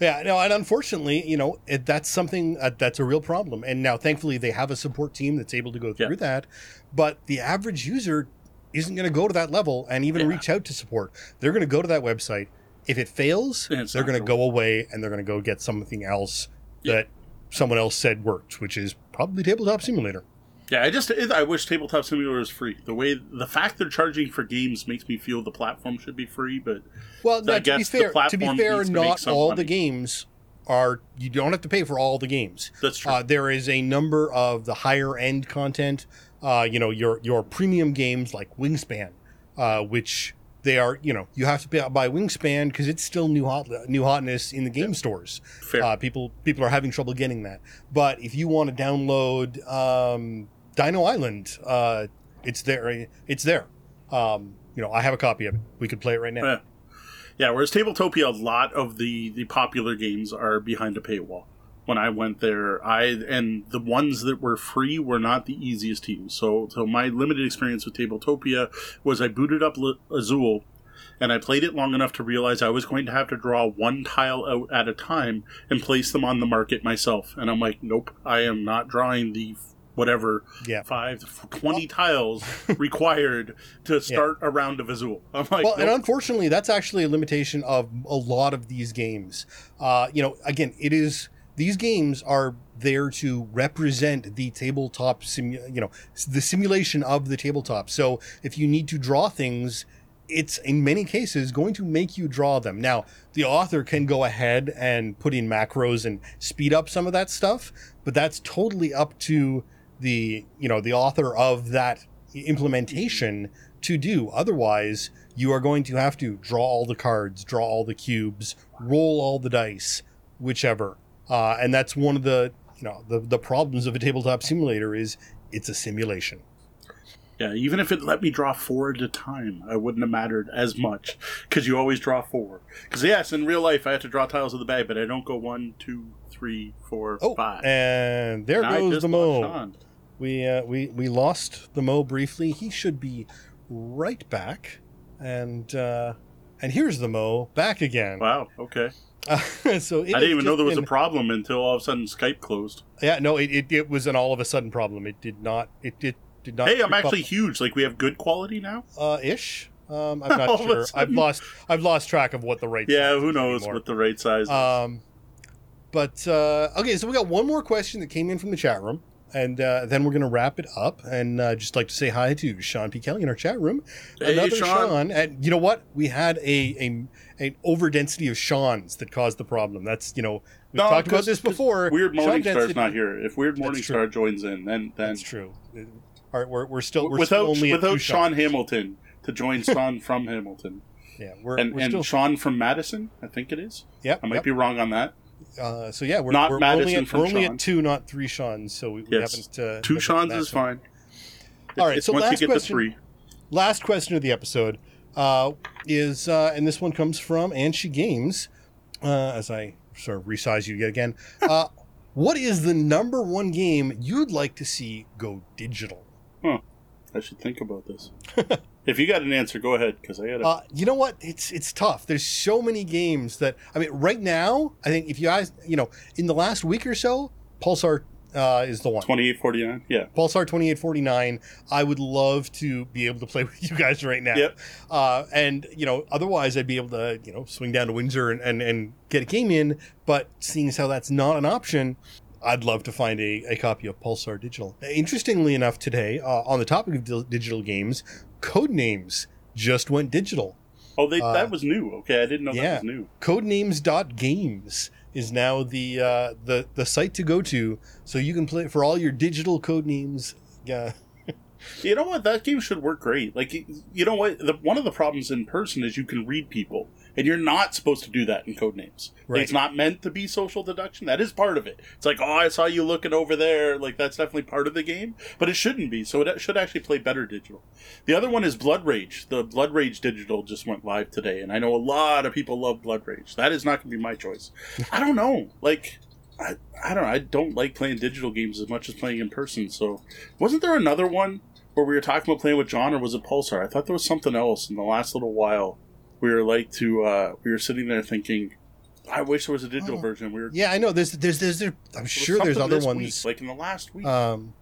Yeah, no, and unfortunately, you know, it, that's something uh, that's a real problem. And now, thankfully, they have a support team that's able to go through Yeah. that. But the average user isn't going to go to that level and even Yeah. reach out to support. They're going to go to that website. If it fails, they're going to go away and they're going to go get something else Yeah. that someone else said worked, which is probably Tabletop Simulator. yeah I just I wish Tabletop Simulator was free the way the fact they're charging for games makes me feel the platform should be free but Well, now, to be fair, to be fair, needs to make not all money. the games are. You don't have to pay for all the games. that's true Uh, there is a number of the higher end content. Uh, you know, your your premium games like Wingspan, uh, which they are. You know, you have to pay, buy Wingspan because it's still new hot new hotness in the game stores. fair Uh, people people are having trouble getting that. But if you want to download um, Dino Island, uh, it's there. It's there. Um, you know, I have a copy of it. We could play it right now. Yeah. Yeah, whereas Tabletopia, a lot of the, the popular games are behind a paywall. When I went there. I and the ones that were free were not the easiest to use. So, so my limited experience with Tabletopia was I booted up L- Azul, and I played it long enough to realize I was going to have to draw one tile out at a time and place them on the market myself. And I'm like, nope, I am not drawing the whatever Yeah. five twenty tiles [laughs] required to start a round of Azul. I'm like, well, and unfortunately, that's actually a limitation of a lot of these games. Uh, you know, again, it is these games are there to represent the tabletop simu- you know the simulation of the tabletop. So if you need to draw things, it's in many cases going to make you draw them. Now, the author can go ahead and put in macros and speed up some of that stuff, but that's totally up to the you know the author of that implementation to do. Otherwise, you are going to have to draw all the cards, draw all the cubes, roll all the dice, whichever. Uh, and that's one of the you know the the problems of a tabletop simulator is it's a simulation. Yeah, even if it let me draw four at a time, I wouldn't have mattered as much because you always draw four. Because yes, in real life I have to draw tiles of the bag, but I don't go one, two, three, four, Oh, five. and there And goes the mo. We uh, we we lost the mo briefly. He should be right back, and uh, and here's the mo back again. Wow. Okay. [laughs] so it I didn't even know there was a problem until all of a sudden Skype closed. Yeah, no, it, it, it was an all of a sudden problem. It did not. It did did not. Hey, I'm creep up, actually huge. Like we have good quality now. uh, ish. Um, I'm [laughs] not sure. I've lost I've lost track of what the right. Yeah, who knows anymore. what the right size is. Um, but uh, okay, so we got one more question that came in from the chat room, and uh, then we're gonna wrap it up. And uh, just like to say hi to Sean P. Kelly in our chat room. Hey, Another Sean. And you know what? We had a a an overdensity of Sean's that caused the problem. That's you know we No, talked about this before. Weird Sean Morningstar's not here. If Weird Morningstar joins in, then then That's true. All right, we're, we're still we're without still only without Sean Seans. Hamilton to join [laughs] Sean from Hamilton Yeah, we're, and we're and still. Sean from Madison, I think it is. Yeah, I might yep. be wrong on that. Uh, so yeah, we're Not we're, Madison only, at, we're only at two, not three Sean's. So we, we Yes. haven't. Uh, Two Sean's is one. fine. All right, It's so once last question- to three. Last question of the episode uh, is, uh, and this one comes from Anshi Games. Uh, as I sort of resize you yet again, [laughs] uh, what is the number one game you'd like to see go digital? I should think about this. [laughs] if you got an answer, go ahead because I got. Uh, you know what? It's it's tough. There's so many games that I mean, right now, I think if you guys, you know, in the last week or so, Pulsar uh, is the one. Twenty-eight forty-nine. Yeah. Pulsar 2849. I would love to be able to play [laughs] with you guys right now. Yep. Uh, and, you know, otherwise I'd be able to, you know, swing down to Windsor and, and, and get a game in. But seeing as how that's not an option, I'd love to find a, a copy of Pulsar Digital. Interestingly enough, today, uh, on the topic of di- digital games, Codenames just went digital. Oh, they, Uh, that was new. Okay, I didn't know yeah. that was new. Codenames.games is now the uh, the the site to go to, so you can play for all your digital code names. Yeah, You know what? That game should work great. Like, you know what? The, one of the problems in person is you can read people, and you're not supposed to do that in Codenames. Right. It's not meant to be social deduction. That is part of it. It's like, oh, I saw you looking over there. Like, that's definitely part of the game, but it shouldn't be. So it should actually play better digital. The other one is Blood Rage. The Blood Rage digital just went live today, and I know a lot of people love Blood Rage. That is not going to be my choice. [laughs] I don't know. Like, I, I don't know. I don't like playing digital games as much as playing in person. So, wasn't there another one where we were talking about playing with John, or was it Pulsar? I thought there was something else in the last little while. We were like to, uh, we were sitting there thinking, I wish there was a digital Oh. version. We were yeah, I know. There's there's there's there, I'm sure there's other ones. week, like in the last week. Um,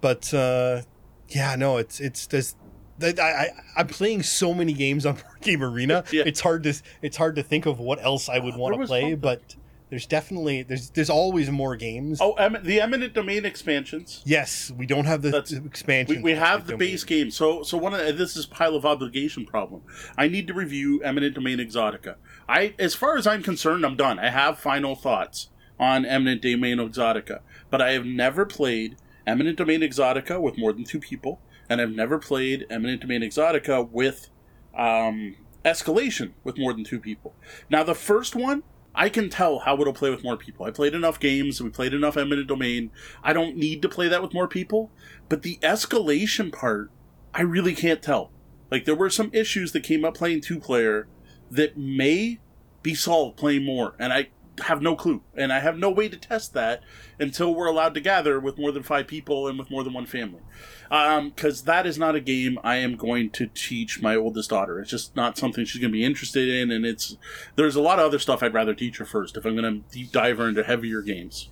but uh, yeah, no, it's it's there's. I, I, I'm playing so many games on [laughs] Board Game Arena. [laughs] Yeah. It's hard to it's hard to think of what else I would Uh, want to play, something. but there's definitely there's there's always more games. oh, em- the eminent domain expansions. Yes, we don't have the That's- expansion. We, we have the base game. So so one of this is pile of obligation problem. I need to review Eminent Domain Exotica. I as far as I'm concerned, I'm done. I have final thoughts on Eminent Domain Exotica, but I have never played Eminent Domain Exotica with more than two people, and I've never played Eminent Domain Exotica with um, Escalation with more than two people. Now the first one. I can tell how it'll play with more people. I played enough games, we played enough Eminent Domain. I don't need to play that with more people. But the escalation part, I really can't tell. Like there were some issues that came up playing two player that may be solved playing more, and I have no clue, and I have no way to test that until we're allowed to gather with more than five people and with more than one family. Because um, that is not a game I am going to teach my oldest daughter. It's just not something she's going to be interested in, and it's there's a lot of other stuff I'd rather teach her first if I'm going to deep dive her into heavier games.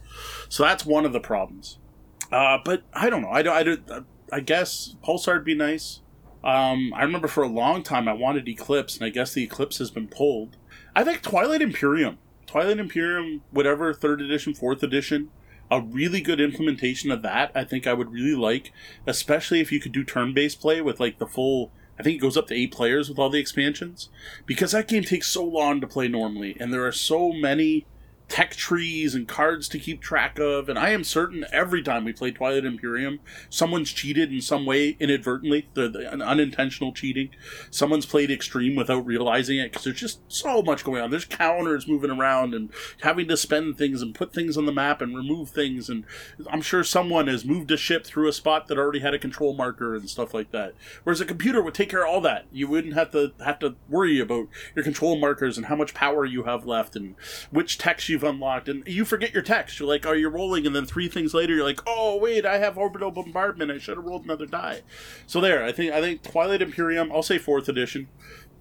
So that's one of the problems. Uh, but I don't know. I don't. I, don't, I guess Pulsar would be nice. Um, I remember for a long time I wanted Eclipse, and I guess the Eclipse has been pulled. I think Twilight Imperium Twilight Imperium, whatever, third edition, fourth edition, a really good implementation of that, I think I would really like, especially if you could do turn based play with like the full. I think it goes up to eight players with all the expansions because that game takes so long to play normally, and there are so many tech trees and cards to keep track of. And I am certain every time we play Twilight Imperium, someone's cheated in some way inadvertently, the, the an unintentional cheating. Someone's played extreme without realizing it because there's just so much going on. There's counters moving around and having to spend things and put things on the map and remove things. And I'm sure someone has moved a ship through a spot that already had a control marker and stuff like that. Whereas a computer would take care of all that. You wouldn't have to have to worry about your control markers and how much power you have left and which techs you've unlocked, and you forget your techs. You're like, "Are you rolling?" And then three things later, you're like, "Oh wait, I have orbital bombardment. I should have rolled another die." So there, I think I think Twilight Imperium. I'll say fourth edition.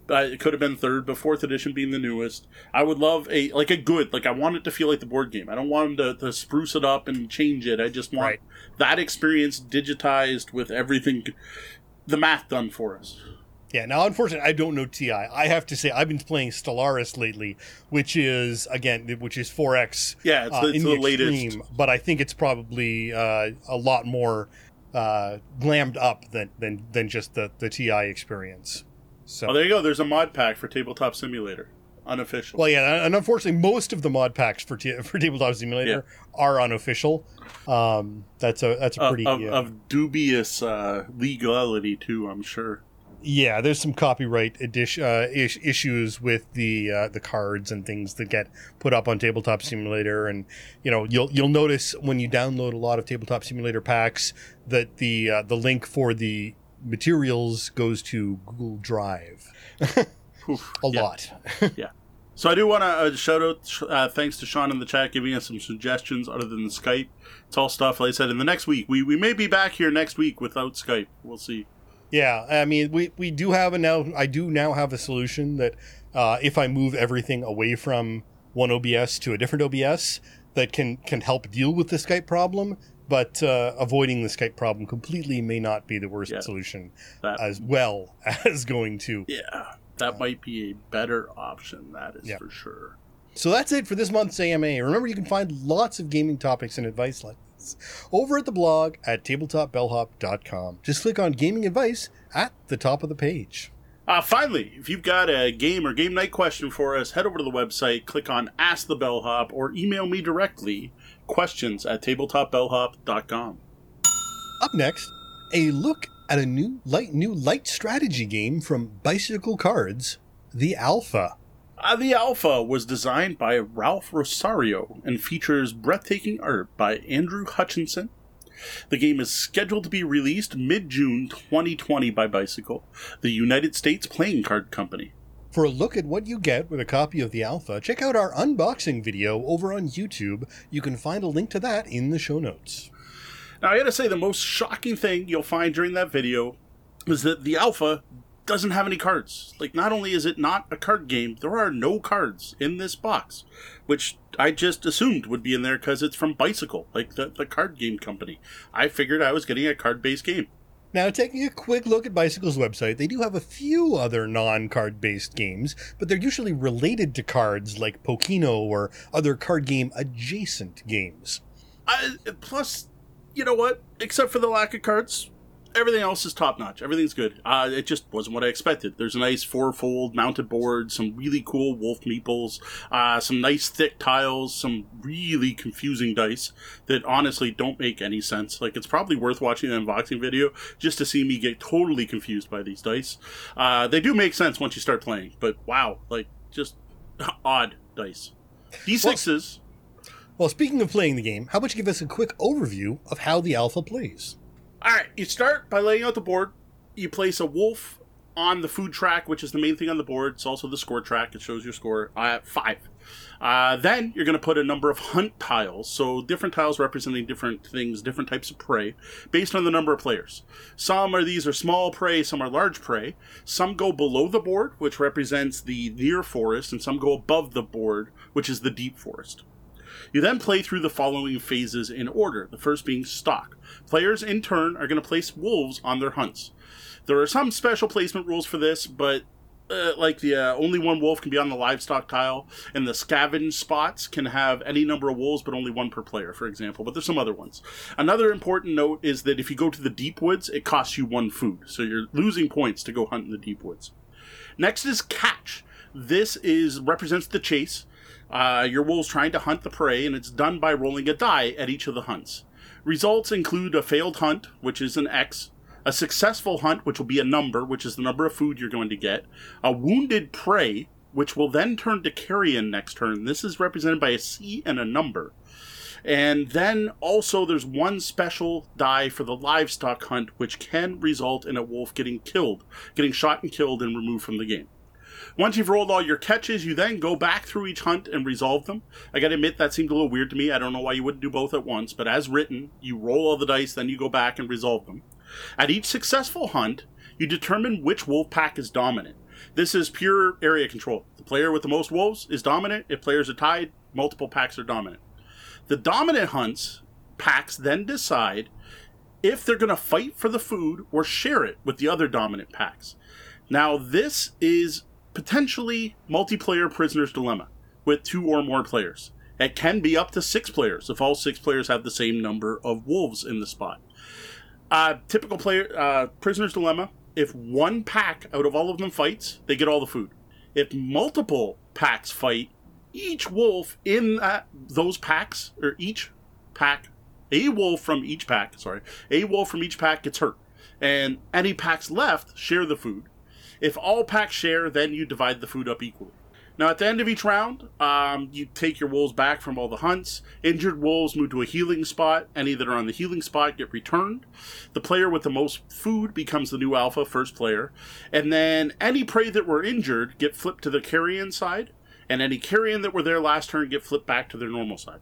Uh, it could have been third, but fourth edition being the newest. I would love a like a good like I want it to feel like the board game. I don't want them to, to spruce it up and change it. I just want right. that experience digitized with everything, the math done for us. Yeah, now unfortunately I don't know TI. I have to say I've been playing Stellaris lately, which is again which is 4X. Yeah, it's, uh, it's the, the latest. But I think it's probably uh, a lot more uh, glammed up than, than than just the the TI experience. So oh, there you go. There's a mod pack for Tabletop Simulator, unofficial. Well, yeah, and unfortunately, most of the mod packs for t- [laughs] for Tabletop Simulator yeah. are unofficial. Um, that's a that's a pretty of, yeah. of dubious uh, legality too. I'm sure. Yeah, there's some copyright uh, is- issues with the uh, the cards and things that get put up on Tabletop Simulator, and you know you'll you'll notice when you download a lot of Tabletop Simulator packs that the uh, the link for the materials goes to Google Drive. [laughs] a yeah. lot. [laughs] yeah. So I do want to uh, shout out uh, thanks to Sean in the chat giving us some suggestions other than Skype. It's all stuff, like I said, in the next week. We, we may be back here next week without Skype. We'll see. Yeah, I mean, we, we do have a now. I do now have a solution that uh, if I move everything away from one OBS to a different OBS, that can can help deal with the Skype problem. But uh, avoiding the Skype problem completely may not be the worst yeah, solution, that, as well [laughs] as going to. Yeah, that uh, might be a better option. That is yeah. for sure. So that's it for this month's AMA. Remember, you can find lots of gaming topics and advice like over at the blog at tabletopbellhop.com. Just click on gaming advice at the top of the page. Uh, finally, if you've got a game or game night question for us, head over to the website, click on Ask the Bellhop, or email me directly questions at tabletopbellhop.com. Up next, a look at a new light new light strategy game from Bicycle Cards, the Alpha. Uh, the Alpha was designed by Ralph Rosario and features breathtaking art by Andrew Hutchinson. The game is scheduled to be released mid June 2020 by Bicycle, the United States playing card company. For a look at what you get with a copy of the Alpha, check out our unboxing video over on YouTube. You can find a link to that in the show notes. Now, I gotta say, the most shocking thing you'll find during that video is that the Alpha doesn't have any cards. Like, not only is it not a card game, there are no cards in this box, which I just assumed would be in there because it's from Bicycle, like the, the card game company. I figured I was getting a card based game. Now, taking a quick look at Bicycle's website, they do have a few other non card based games, but they're usually related to cards like Pokeno or other card game adjacent games. Uh, plus, you know what? Except for the lack of cards, everything else is top notch. Everything's good. Uh, it just wasn't what I expected. There's a nice four-fold mounted board, some really cool wolf meeples, uh, some nice thick tiles, some really confusing dice that honestly don't make any sense. Like it's probably worth watching an unboxing video just to see me get totally confused by these dice. Uh, they do make sense once you start playing, but wow, like just odd dice. D6s. Well, well, speaking of playing the game, how about you give us a quick overview of how the alpha plays? All right, you start by laying out the board. You place a wolf on the food track, which is the main thing on the board. It's also the score track. It shows your score. Uh, five. Uh, then you're going to put a number of hunt tiles. So different tiles representing different things, different types of prey, based on the number of players. Some are these are small prey, some are large prey. Some go below the board, which represents the near forest, and some go above the board, which is the deep forest. You then play through the following phases in order, the first being stock. Players in turn are going to place wolves on their hunts. There are some special placement rules for this, but uh, like the uh, only one wolf can be on the livestock tile, and the scavenge spots can have any number of wolves, but only one per player, for example. But there's some other ones. Another important note is that if you go to the deep woods, it costs you one food, so you're losing points to go hunt in the deep woods. Next is catch. This is represents the chase. Uh, your wolves trying to hunt the prey, and it's done by rolling a die at each of the hunts. Results include a failed hunt, which is an X, a successful hunt, which will be a number, which is the number of food you're going to get, a wounded prey, which will then turn to carrion next turn. This is represented by a C and a number. And then also there's one special die for the livestock hunt, which can result in a wolf getting killed, getting shot and killed and removed from the game. Once you've rolled all your catches, you then go back through each hunt and resolve them. I gotta admit, that seemed a little weird to me. I don't know why you wouldn't do both at once, but as written, you roll all the dice, then you go back and resolve them. At each successful hunt, you determine which wolf pack is dominant. This is pure area control. The player with the most wolves is dominant. If players are tied, multiple packs are dominant. The dominant hunts packs then decide if they're going to fight for the food or share it with the other dominant packs. Now, this is potentially multiplayer prisoner's dilemma with two or more players. It can be up to six players if all six players have the same number of wolves in the spot. Uh, typical player uh, prisoner's dilemma. If one pack out of all of them fights, they get all the food. If multiple packs fight, each wolf in that, those packs or each pack, a wolf from each pack, sorry, a wolf from each pack gets hurt, and any packs left share the food. If all packs share, then you divide the food up equally. Now, at the end of each round, um, you take your wolves back from all the hunts. Injured wolves move to a healing spot. Any that are on the healing spot get returned. The player with the most food becomes the new alpha, first player. And then any prey that were injured get flipped to the carrion side. And any carrion that were there last turn get flipped back to their normal side.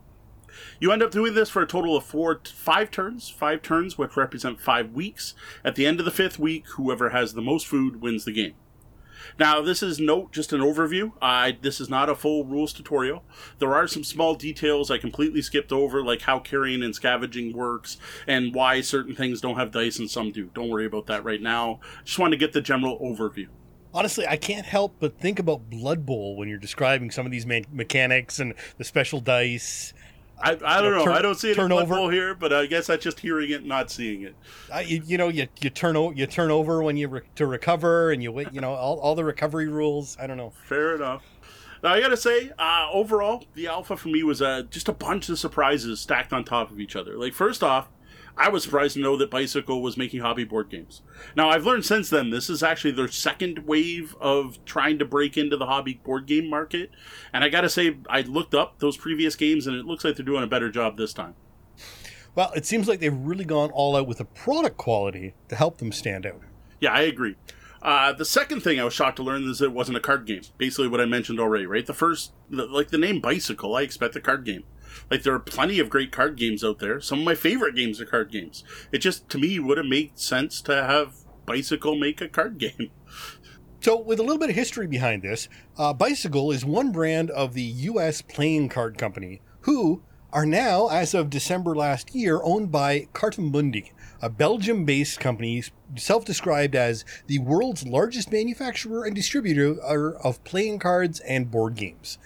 You end up doing this for a total of four, five turns, five turns, which represent five weeks. At the end of the fifth week, whoever has the most food wins the game. Now, this is note just an overview. I this is not a full rules tutorial. There are some small details I completely skipped over, like how carrion and scavenging works and why certain things don't have dice and some do. Don't worry about that right now. Just want to get the general overview. Honestly, I can't help but think about Blood Bowl when you're describing some of these me- mechanics and the special dice. I, I don't know. Turn- I don't see it. Blood Bowl here, but I guess that's just hearing it, not seeing it. Uh, you, you know, you, you turn o- you turn over when you re- to recover, and you wait. You know, all, all the recovery rules. I don't know. Fair enough. Now I gotta say, uh, overall, the alpha for me was uh, just a bunch of surprises stacked on top of each other. Like first off, I was surprised to know that Bicycle was making hobby board games. Now I've learned since then this is actually their second wave of trying to break into the hobby board game market, and I gotta say, I looked up those previous games, and it looks like they're doing a better job this time. Well, it seems like they've really gone all out with the product quality to help them stand out. Yeah, I agree. Uh, the second thing I was shocked to learn is it wasn't a card game. Basically, what I mentioned already, right? The first, the, like the name Bicycle, I expect a card game. Like there are plenty of great card games out there. Some of my favorite games are card games. It just to me would have made sense to have Bicycle make a card game. [laughs] So, with a little bit of history behind this, uh, Bicycle is one brand of the U.S. playing card company, who are now, as of December last year, owned by Cartamundi, a Belgium-based company self-described as the world's largest manufacturer and distributor of playing cards and board games.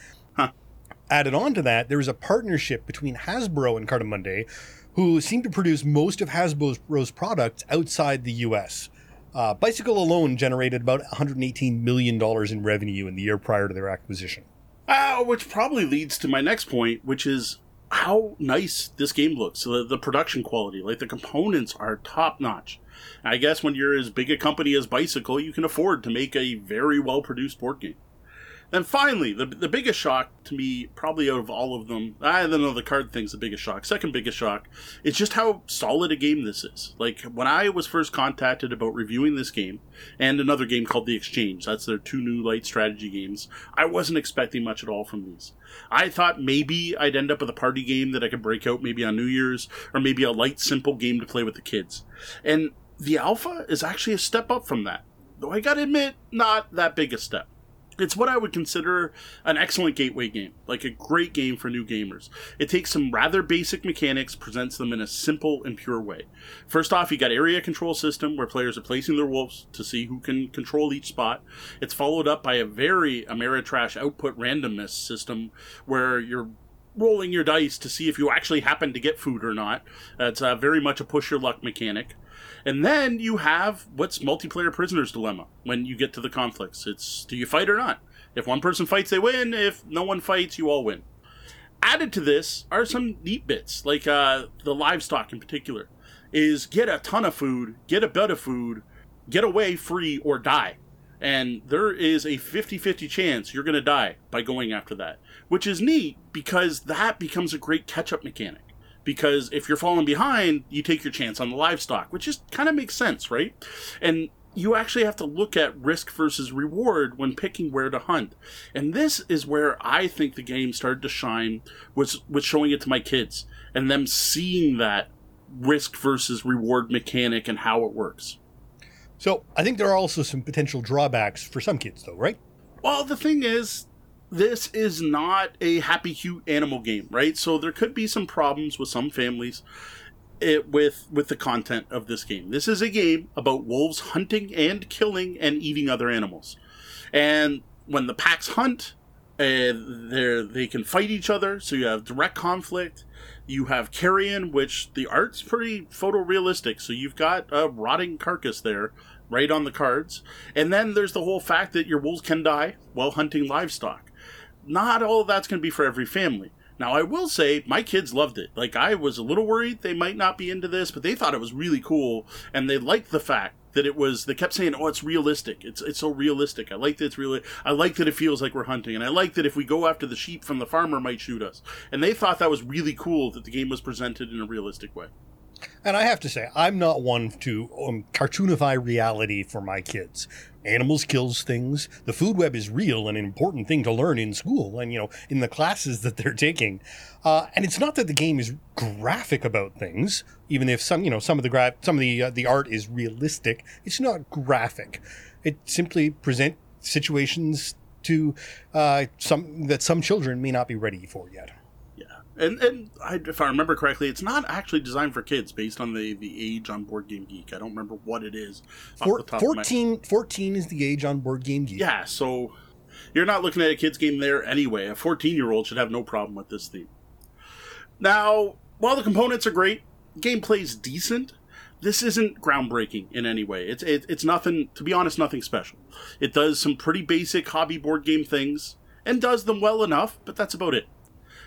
Added on to that, there is a partnership between Hasbro and Cartamundi, who seem to produce most of Hasbro's products outside the U.S. Uh, Bicycle alone generated about $118 million in revenue in the year prior to their acquisition. Uh, which probably leads to my next point, which is how nice this game looks. The, the production quality, like the components are top notch. I guess when you're as big a company as Bicycle, you can afford to make a very well produced board game. Then finally, the, the biggest shock to me, probably out of all of them, I don't know, the card thing's the biggest shock. Second biggest shock is just how solid a game this is. Like, when I was first contacted about reviewing this game, and another game called The Exchange, that's their two new light strategy games, I wasn't expecting much at all from these. I thought maybe I'd end up with a party game that I could break out maybe on New Year's, or maybe a light, simple game to play with the kids. And the alpha is actually a step up from that. Though I gotta admit, not that big a step. It's what I would consider an excellent gateway game, like a great game for new gamers. It takes some rather basic mechanics, presents them in a simple and pure way. First off, you got area control system where players are placing their wolves to see who can control each spot. It's followed up by a very Ameritrash output randomness system where you're rolling your dice to see if you actually happen to get food or not. It's uh, very much a push your luck mechanic. And then you have what's multiplayer prisoner's dilemma when you get to the conflicts. It's do you fight or not? If one person fights, they win. If no one fights, you all win. Added to this are some neat bits, like uh, the livestock in particular. Is get a ton of food, get a bit of food, get away free or die. And there is a 50 50 chance you're going to die by going after that, which is neat because that becomes a great catch up mechanic because if you're falling behind, you take your chance on the livestock, which just kind of makes sense, right? And you actually have to look at risk versus reward when picking where to hunt. And this is where I think the game started to shine was was showing it to my kids and them seeing that risk versus reward mechanic and how it works. So, I think there are also some potential drawbacks for some kids though, right? Well, the thing is, this is not a happy cute animal game right? So there could be some problems with some families it, with with the content of this game. This is a game about wolves hunting and killing and eating other animals. And when the packs hunt uh, they can fight each other. So you have direct conflict. You have carrion which the art's pretty photorealistic. So you've got a rotting carcass there right on the cards. And then there's the whole fact that your wolves can die while hunting livestock not all of that's going to be for every family. Now, I will say my kids loved it. Like, I was a little worried they might not be into this, but they thought it was really cool, and they liked the fact that it was. They kept saying, "Oh, it's realistic. It's it's so realistic. I like that it's really. I like that it feels like we're hunting, and I like that if we go after the sheep from the farmer might shoot us." And they thought that was really cool that the game was presented in a realistic way. And I have to say, I'm not one to um, cartoonify reality for my kids animals kills things. The food web is real and an important thing to learn in school and you know in the classes [laughs] that they're taking. Uh, and it's not that the game is graphic about things, even if some you know some of the gra- some of the uh, the art is realistic. It's not graphic. It simply present situations to uh, some that some children may not be ready for yet and and I, if I remember correctly, it's not actually designed for kids based on the the age on Board Game Geek. I don't remember what it is. Four, 14, 14 is the age on Board Game Geek. Yeah, so you're not looking at a kids game there anyway. A 14 year old should have no problem with this theme. Now, while the components are great, gameplay's decent. This isn't groundbreaking in any way. It's it, it's nothing. To be honest, nothing special. It does some pretty basic hobby board game things and does them well enough, but that's about it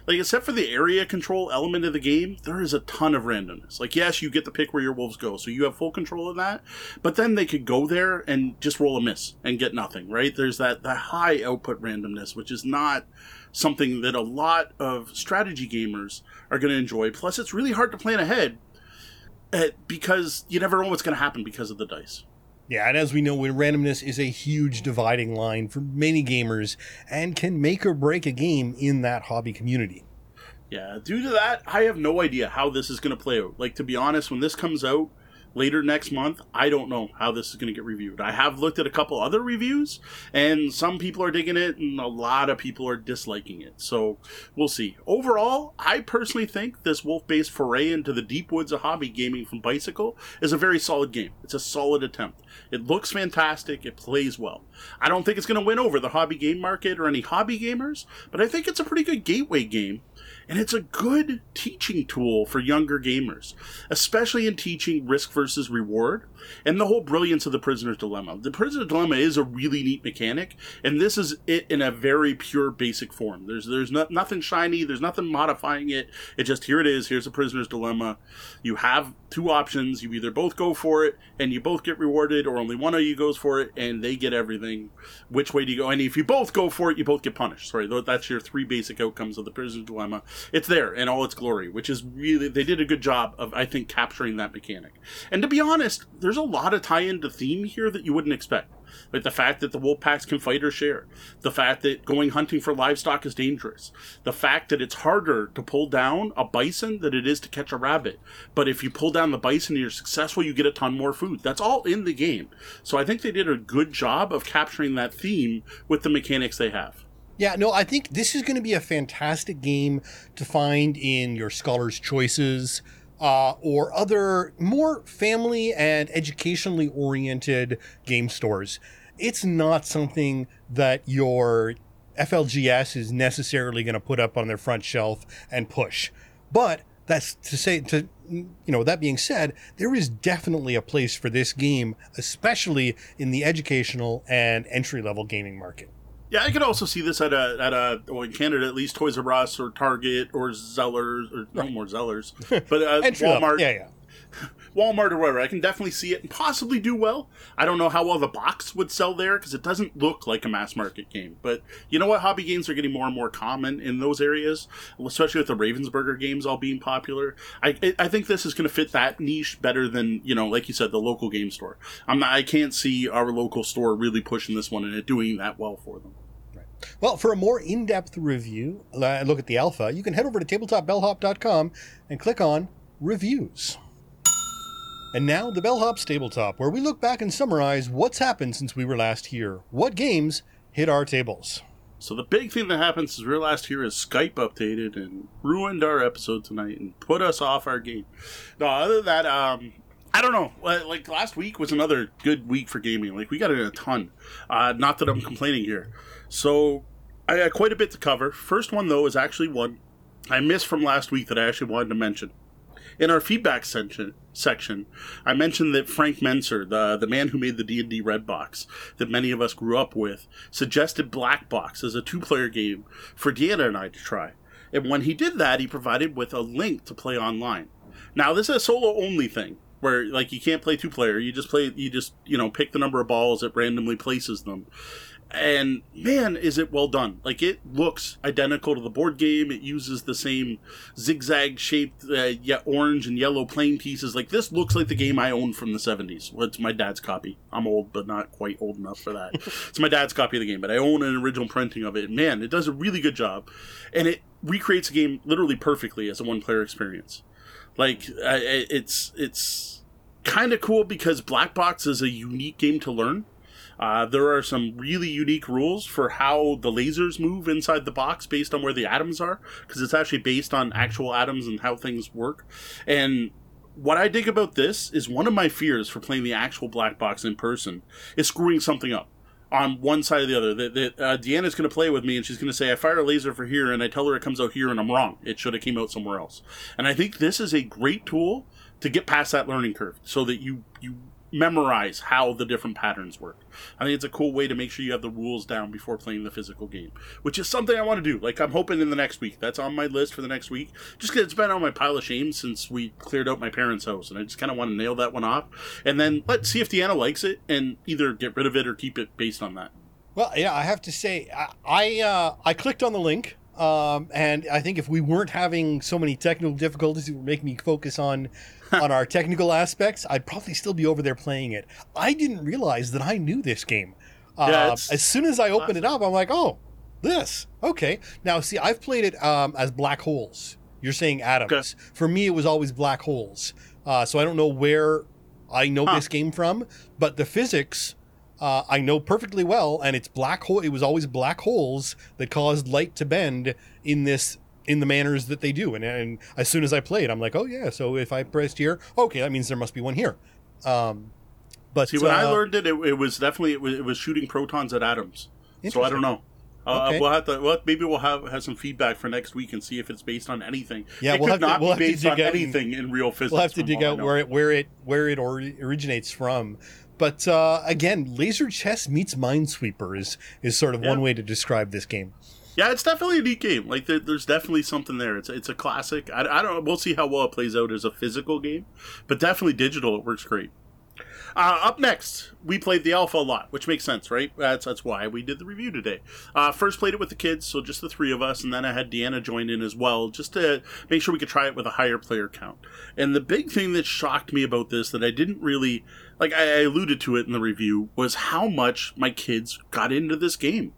like except for the area control element of the game, there is a ton of randomness. Like yes, you get to pick where your wolves go, so you have full control of that. But then they could go there and just roll a miss and get nothing, right? There's that that high output randomness, which is not something that a lot of strategy gamers are going to enjoy. Plus, it's really hard to plan ahead eh, because you never know what's going to happen because of the dice. Yeah, and as we know, randomness is a huge dividing line for many gamers and can make or break a game in that hobby community. Yeah, due to that, I have no idea how this is going to play out. Like, to be honest, when this comes out, later next month. I don't know how this is going to get reviewed. I have looked at a couple other reviews, and some people are digging it, and a lot of people are disliking it. So we'll see. Overall, I personally think this wolf based foray into the deep woods of hobby gaming from Bicycle is a very solid game. It's a solid attempt. It looks fantastic, it plays well. I don't think it's going to win over the hobby game market or any hobby gamers, but I think it's a pretty good gateway game and it's a good teaching tool for younger gamers, especially in teaching risk versus reward and the whole brilliance of the prisoner's dilemma. The prisoner's dilemma is a really neat mechanic, and this is it in a very pure basic form. There's there's no, nothing shiny, there's nothing modifying it. It just here it is. Here's a prisoner's dilemma. You have two options. You either both go for it and you both get rewarded, or only one of you goes for it and they get everything. Which way do you go? And if you both go for it, you both get punished. Sorry, that's your three basic outcomes of the prisoner's dilemma. It's there in all its glory, which is really they did a good job of I think capturing that mechanic. And to be honest, there's a lot of tie into theme here that you wouldn't expect. Like the fact that the wolf packs can fight or share, the fact that going hunting for livestock is dangerous, the fact that it's harder to pull down a bison than it is to catch a rabbit. But if you pull down the bison and you're successful, you get a ton more food. That's all in the game. So I think they did a good job of capturing that theme with the mechanics they have. Yeah, no, I think this is going to be a fantastic game to find in your Scholar's Choices uh, or other more family and educationally oriented game stores. It's not something that your FLGS is necessarily going to put up on their front shelf and push. But that's to say to you know that being said there is definitely a place for this game especially in the educational and entry level gaming market yeah, I could also see this at a at a well in Canada at least Toys R Us or Target or Zellers or right. no more Zellers, [laughs] but uh, Walmart. Yeah, yeah. [laughs] Walmart or whatever. I can definitely see it and possibly do well. I don't know how well the box would sell there because it doesn't look like a mass market game. But you know what? Hobby games are getting more and more common in those areas, especially with the Ravensburger games all being popular. I I think this is going to fit that niche better than you know, like you said, the local game store. I'm not. I can't see our local store really pushing this one and it doing that well for them. Well, for a more in depth review, uh, look at the alpha, you can head over to tabletopbellhop.com and click on Reviews. And now, the Bellhop Tabletop, where we look back and summarize what's happened since we were last here. What games hit our tables? So, the big thing that happened since we were last here is Skype updated and ruined our episode tonight and put us off our game. No, other than that, um, I don't know. Like last week was another good week for gaming. Like we got in a ton. Uh, not that I'm complaining here, so I got quite a bit to cover. First one, though, is actually one I missed from last week that I actually wanted to mention. In our feedback section, section, I mentioned that Frank Mentzer, the the man who made the D and D Red Box that many of us grew up with, suggested Black Box as a two player game for Deanna and I to try. And when he did that, he provided with a link to play online. Now, this is a solo only thing, where like you can't play two player. You just play. You just you know pick the number of balls it randomly places them. And man is it well done. Like it looks identical to the board game. It uses the same zigzag shaped uh, yeah, orange and yellow playing pieces. Like this looks like the game i own from the 70s well, it's my dad's copy. I'm old but not quite old enough for that. [laughs] It's my dad's copy of the game but i own an original printing of it. Man it does a really good job. And it recreates a game literally perfectly as a one player experience like it's it's kind of cool because black box is a unique game to learn uh, there are some really unique rules for how the lasers move inside the box based on where the atoms are, because it's actually based on actual atoms and how things work. And what I dig about this is one of my fears for playing the actual black box in person is screwing something up on one side or the other. That, that uh, Deanna's going to play with me, and she's going to say, "I fire a laser for here," and I tell her it comes out here, and I'm wrong. It should have came out somewhere else. And I think this is a great tool to get past that learning curve, so that you you memorize how the different patterns work. I think it's a cool way to make sure you have the rules down before playing the physical game, which is something I want to do. Like I'm hoping in the next week. That's on my list for the next week. Just because it's been on my pile of shame since we cleared out my parents' house, and I just kind of want to nail that one off, and then let's see if Deanna likes it, and either get rid of it or keep it based on that. Well, yeah, I have to say, I I, uh, I clicked on the link. Um, and I think if we weren't having so many technical difficulties, it would make me focus on [laughs] on our technical aspects, I'd probably still be over there playing it. I didn't realize that I knew this game. Yeah, uh, as soon as I opened it up, I'm like, oh, this. Okay. Now, see, I've played it um, as black holes. You're saying atoms. Okay. For me, it was always black holes. Uh, so I don't know where I know huh. this game from, but the physics uh, I know perfectly well, and it's black hole. It was always black holes that caused light to bend in this in the manners that they do. And, and as soon as I played, I'm like, oh yeah. So if I pressed here, okay, that means there must be one here. Um, but see, when uh, I learned it, it, it was definitely it was, it was, shooting protons at atoms. So I don't know. Uh, Okay. We'll have to. Well, maybe we'll have have some feedback for next week and see if it's based on anything. Yeah, it we'll could have to- we'll be based dig on out anything in real physics. We'll have to dig out where it where it where it or, originates from. But uh, again, laser chess meets Minesweeper is is sort of Yeah. one way to describe this game. Yeah, it's definitely a neat game. Like there, there's definitely something there. It's it's a classic. I, I don't. We'll see how well it plays out as a physical game, but definitely digital. It works great. Uh, up next, we played the alpha a lot, which makes sense, right? That's that's why we did the review today. Uh, first played it with the kids, so just the three of us, and then I had Deanna join in as well, just to make sure we could try it with a higher player count. And the big thing that shocked me about this that I didn't really like, I alluded to it in the review, was how much my kids got into this game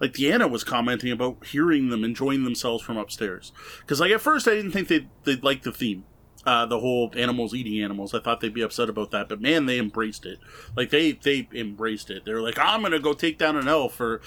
like Deanna was commenting about hearing them enjoying themselves from upstairs. Because like at first I didn't think they'd, they'd like the theme, uh, the whole animals eating animals. I thought they'd be upset about that, but man, they embraced it. Like they they embraced it. They're like, I'm gonna go take down an elf. Or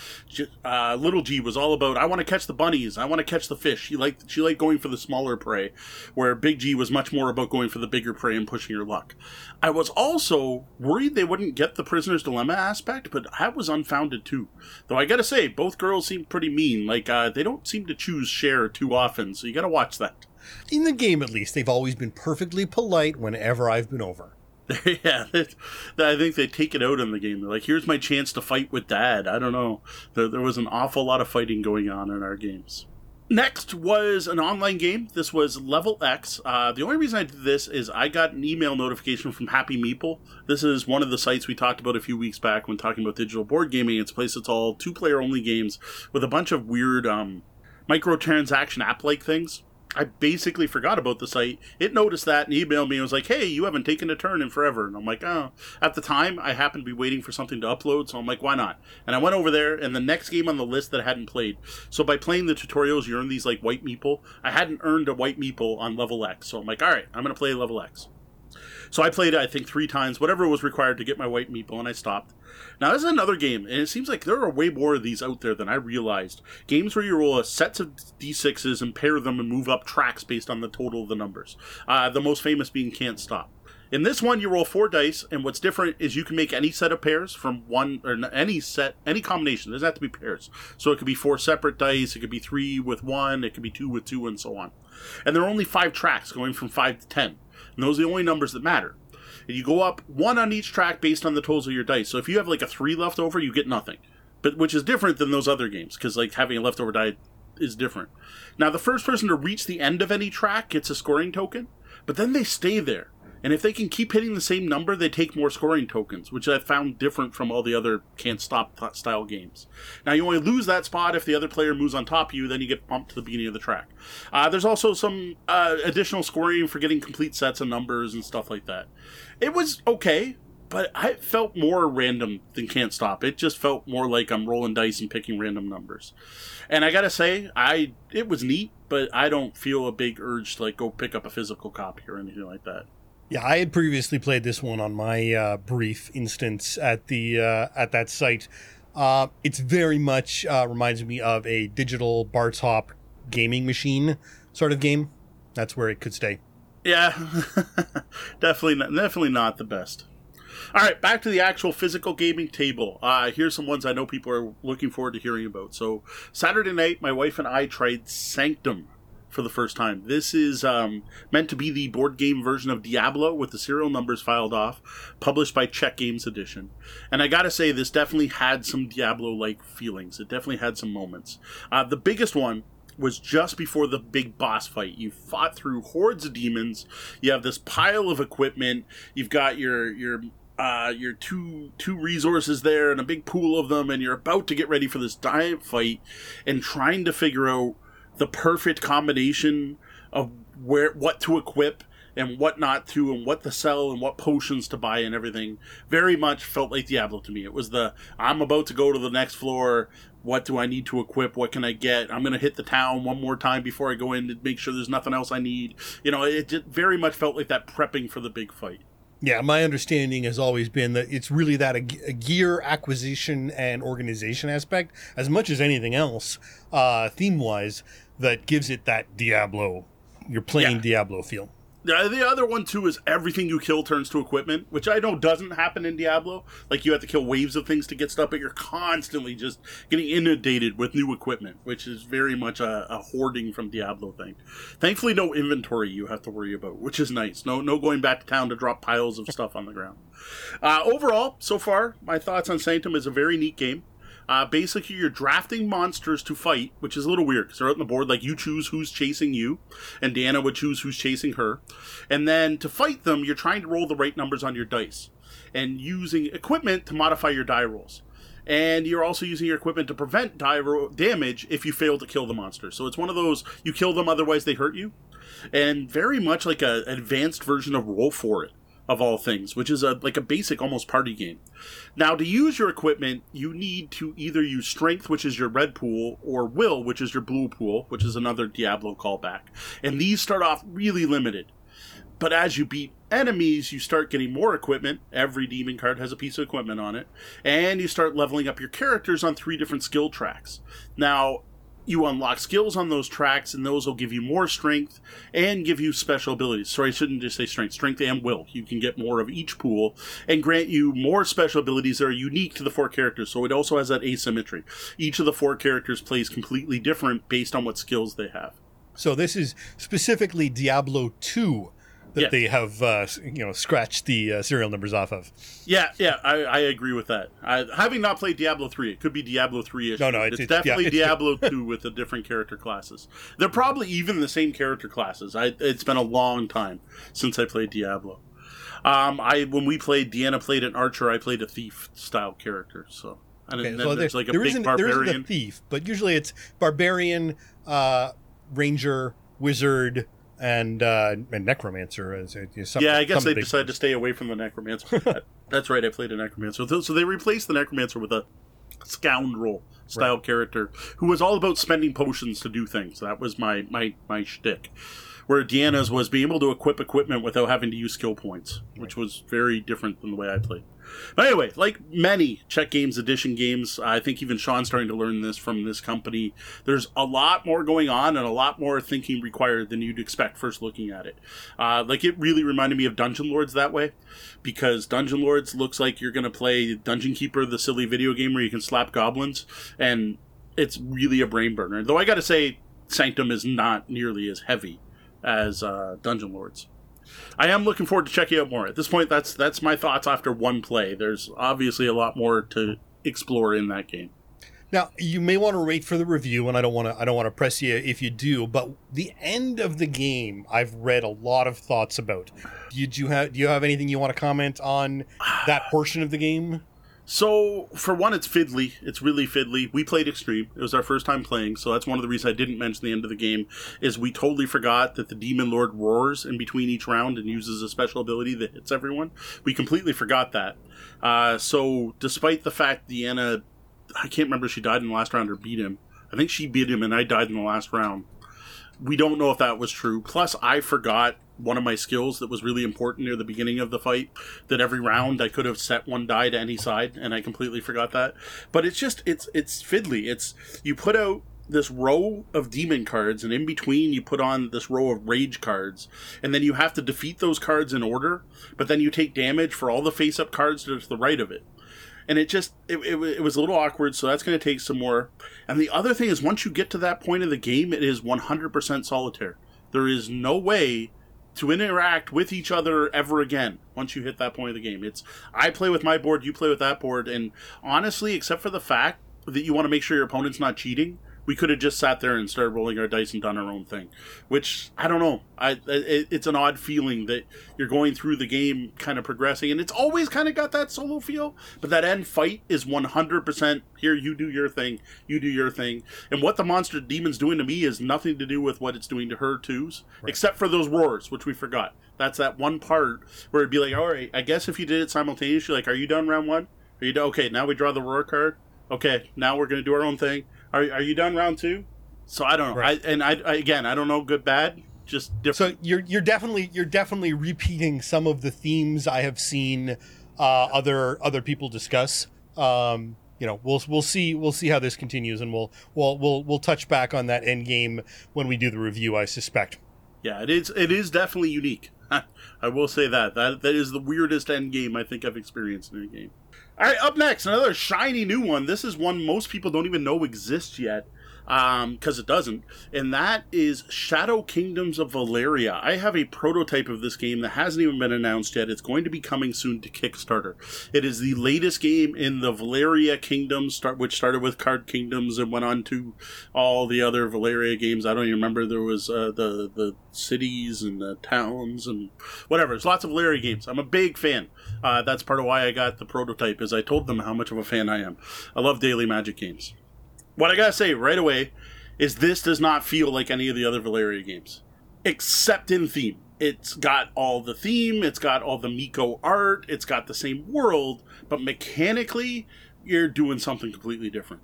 uh, little G was all about I want to catch the bunnies. I want to catch the fish. She liked she liked going for the smaller prey, where Big G was much more about going for the bigger prey and pushing your luck. I was also worried they wouldn't get the prisoner's dilemma aspect, but I was unfounded too. Though I gotta say, both girls seem pretty mean. Like uh, they don't seem to choose share too often, so you gotta watch that. In the game, at least, they've always been perfectly polite whenever I've been over. [laughs] yeah, I think they take it out in the game. They're like, "Here's my chance to fight with Dad." I don't know. There, there was an awful lot of fighting going on in our games. Next was an online game. This was Level X. Uh, the only reason I did this is I got an email notification from Happy Meeple. This is one of the sites we talked about a few weeks back when talking about digital board gaming. It's a place that's all two player only games with a bunch of weird um, microtransaction app like things. I basically forgot about the site. It noticed that and emailed me and was like, hey, you haven't taken a turn in forever. And I'm like, oh. At the time, I happened to be waiting for something to upload, so I'm like, why not? And I went over there, and the next game on the list that I hadn't played. So by playing the tutorials, you earn these like white meeple. I hadn't earned a white meeple on level X. So I'm like, all right, I'm going to play level X. So I played I think, three times, whatever was required to get my white meeple, and I stopped. Now, this is another game, and it seems like there are way more of these out there than I realized. Games where you roll sets of d6s and pair them and move up tracks based on the total of the numbers. Uh, the most famous being Can't Stop. In this one, you roll four dice, and what's different is you can make any set of pairs from one or any set, any combination. It doesn't have to be pairs. So it could be four separate dice, it could be three with one, it could be two with two, and so on. And there are only five tracks, going from five to ten. And those are the only numbers that matter. And you go up one on each track based on the totals of your dice. So if you have like a three left over, you get nothing. But which is different than those other games, because like having a leftover die is different. Now the first person to reach the end of any track gets a scoring token, but then they stay there. And if they can keep hitting the same number, they take more scoring tokens, which I found different from all the other can't stop style games. Now you only lose that spot if the other player moves on top of you, then you get bumped to the beginning of the track. Uh, there's also some uh, additional scoring for getting complete sets of numbers and stuff like that. It was okay, but I felt more random than Can't Stop. It just felt more like I'm rolling dice and picking random numbers. And I gotta say, I it was neat, but I don't feel a big urge to like go pick up a physical copy or anything like that. Yeah, I had previously played this one on my uh, brief instance at the uh, at that site. Uh, it's very much uh, reminds me of a digital bar top gaming machine sort of game. That's where it could stay. Yeah, [laughs] definitely, not, definitely not the best. All right, back to the actual physical gaming table. Uh, here's some ones I know people are looking forward to hearing about. So Saturday night, my wife and I tried Sanctum for the first time. This is um, meant to be the board game version of Diablo with the serial numbers filed off, published by Czech Games Edition. And I gotta say, this definitely had some Diablo-like feelings. It definitely had some moments. Uh, the biggest one was just before the big boss fight. You fought through hordes of demons. You have this pile of equipment. You've got your your uh, your two two resources there and a big pool of them, and you're about to get ready for this giant fight and trying to figure out the perfect combination of where what to equip and what not to and what to sell and what potions to buy and everything very much felt like Diablo to me. It was the I'm about to go to the next floor. What do I need to equip? What can I get? I'm going to hit the town one more time before I go in to make sure there's nothing else I need. You know, it very much felt like that prepping for the big fight. Yeah, my understanding has always been that it's really that a gear acquisition and organization aspect, as much as anything else, uh, theme wise, that gives it that Diablo, you're playing Yeah. Diablo feel. Yeah, the other one too is everything you kill turns to equipment, which I know doesn't happen in Diablo. Like you have to kill waves of things to get stuff, but you're constantly just getting inundated with new equipment, which is very much a, a hoarding from Diablo thing. Thankfully, no inventory you have to worry about, which is nice. No, no going back to town to drop piles of stuff on the ground. Uh, overall, so far, my thoughts on Sanctum is a very neat game. Uh, basically, you're drafting monsters to fight, which is a little weird because they're out on the board. Like you choose who's chasing you, and Deanna would choose who's chasing her. And then to fight them, you're trying to roll the right numbers on your dice, and using equipment to modify your die rolls. And you're also using your equipment to prevent die ro- damage if you fail to kill the monster. So it's one of those you kill them, otherwise they hurt you, and very much like an advanced version of Roll for It of all things, which is a like a basic almost party game. Now, to use your equipment, you need to either use strength, which is your red pool, or will, which is your blue pool, which is another Diablo callback. And these start off really limited. But as you beat enemies, you start getting more equipment. Every demon card has a piece of equipment on it. And you start leveling up your characters on three different skill tracks. Now, you unlock skills on those tracks, and those will give you more strength and give you special abilities. Sorry, I shouldn't just say strength, strength and will. You can get more of each pool and grant you more special abilities that are unique to the four characters. So it also has that asymmetry. Each of the four characters plays completely different based on what skills they have. So this is specifically Diablo 2 that Yeah. they have, uh, you know, scratched the uh, serial numbers off of. Yeah, yeah, I, I agree with that. I, having not played Diablo three, it could be Diablo three ish. No, no, it's, it's- it's- yeah, definitely [laughs] it's- Diablo two with the different character classes. They're probably even the same character classes. I, it's been a long time since I played Diablo. Um, I when we played, Deanna played an archer. I played a thief style character. So and Okay, then so there's there, like a there big isn't, there isn't barbarian. a thief, but usually it's barbarian, uh, ranger, wizard, and uh, and necromancer. As some- yeah, I guess they decided to stay away from the necromancer. [laughs] That's right. I played a necromancer. So- they replaced the necromancer with a scoundrel style character who was all about spending potions to do things. That was my my my shtick. Where Deanna's was being able to equip equipment without having to use skill points, which was very different than the way I played. But anyway, like many Czech Games Edition games, I think even Sean's starting to learn this from this company. There's a lot more going on and a lot more thinking required than you'd expect first looking at it. Uh, like it really reminded me of Dungeon Lords that way, because Dungeon Lords looks like you're going to play Dungeon Keeper, the silly video game where you can slap goblins, and it's really a brain burner. Though I got to say, Sanctum is not nearly as heavy as uh, Dungeon Lords. I am looking forward to checking out more. At this point, that's that's my thoughts after one play. There's obviously a lot more to explore in that game. Now you may want to wait for the review, and I don't want to. I don't want to press you if you do. But the end of the game, I've read a lot of thoughts about. Did you have? Do you have anything you want to comment on that portion of the game? So, for one, it's fiddly. It's really fiddly. We played Extreme. It was our first time playing, so that's one of the reasons I didn't mention the end of the game, is we totally forgot that the Demon Lord roars in between each round and uses a special ability that hits everyone. We completely forgot that. Uh, so, despite the fact Deanna, I can't remember she died in the last round or beat him. I think she beat him and I died in the last round. We don't know if that was true. Plus, I forgot one of my skills that was really important near the beginning of the fight. That every round I could have set one die to any side, and I completely forgot that. But it's just it's it's fiddly. It's you put out this row of demon cards, and in between you put on this row of rage cards, and then you have to defeat those cards in order. But then you take damage for all the face-up cards to the right of it and it just it, it, it was a little awkward so that's going to take some more. And the other thing is once you get to that point of the game it is 100% solitaire. There is no way to interact with each other ever again once you hit that point of the game. It's i play with my board you play with that board and honestly except for the fact that you want to make sure your opponent's not cheating we could have just sat there and started rolling our dice and done our own thing. Which i don't know. I it, it's an odd feeling that you're going through the game kind of progressing and it's always kind of got that solo feel. But that end fight is 100% here you do your thing. You do your thing. And what the monster demon's doing to me is nothing to do with what it's doing to her twos except for those roars which we forgot. That's that one part where it'd be like all right i guess if you did it simultaneously like are you done round one? Are you done? Okay now we draw the roar card. Okay now we're going to do our own thing are, are you done round two so i don't know Right. I, and I, I again i don't know good bad just different So you're you're definitely you're definitely repeating some of the themes I have seen uh, other other people discuss. Um, you know, we'll we'll see we'll see how this continues, and we'll we'll we'll we'll touch back on that end game when we do the review. I suspect. Yeah, it is. It is definitely unique. [laughs] I will say that that that is the weirdest end game I think I've experienced in a game. All right, up next, another shiny new one. This is one most people don't even know exists yet because um, it doesn't, and that is Shadow Kingdoms of Valeria. I have a prototype of this game that hasn't even been announced yet. It's going to be coming soon to Kickstarter. It is the latest game in the Valeria Kingdoms, start, which started with Card Kingdoms and went on to all the other Valeria games. I don't even remember there was uh, the the cities and the towns and whatever. There's lots of Valeria games. I'm a big fan. Uh, that's part of why I got the prototype. Is I told them how much of a fan I am. I love Daily Magic games what I gotta say right away is this does not feel like any of the other Valeria games, except in theme. It's got all the theme, it's got all the Mico art, it's got the same world, but mechanically, you're doing something completely different.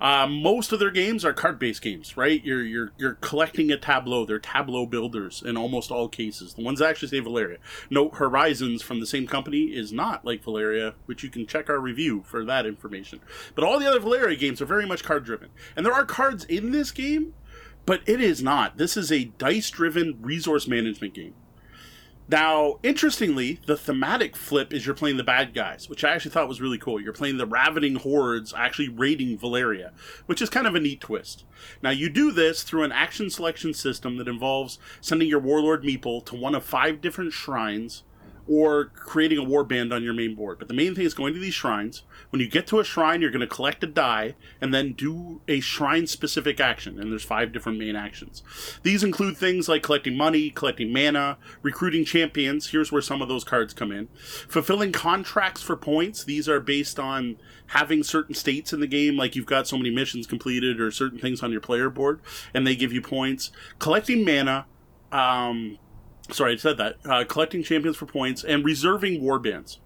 Uh, most of their games are card-based games, right? You're you're you're collecting a tableau. They're tableau builders in almost all cases. The ones that actually say Valeria. Note Horizons from the same company is not like Valeria, which you can check our review for that information. But all the other Valeria games are very much card-driven, and there are cards in this game, but it is not. This is a dice-driven resource management game. Now, interestingly, the thematic flip is you're playing the bad guys, which I actually thought was really cool. You're playing the ravening hordes actually raiding Valeria, which is kind of a neat twist. Now, you do this through an action selection system that involves sending your warlord Meeple to one of five different shrines or creating a war band on your main board. But the main thing is going to these shrines. When you get to a shrine, you're going to collect a die and then do a shrine specific action. And there's five different main actions. These include things like collecting money, collecting mana, recruiting champions. Here's where some of those cards come in. Fulfilling contracts for points. These are based on having certain states in the game, like you've got so many missions completed or certain things on your player board, and they give you points. Collecting mana. Um, sorry, I said that. Uh, collecting champions for points and reserving warbands.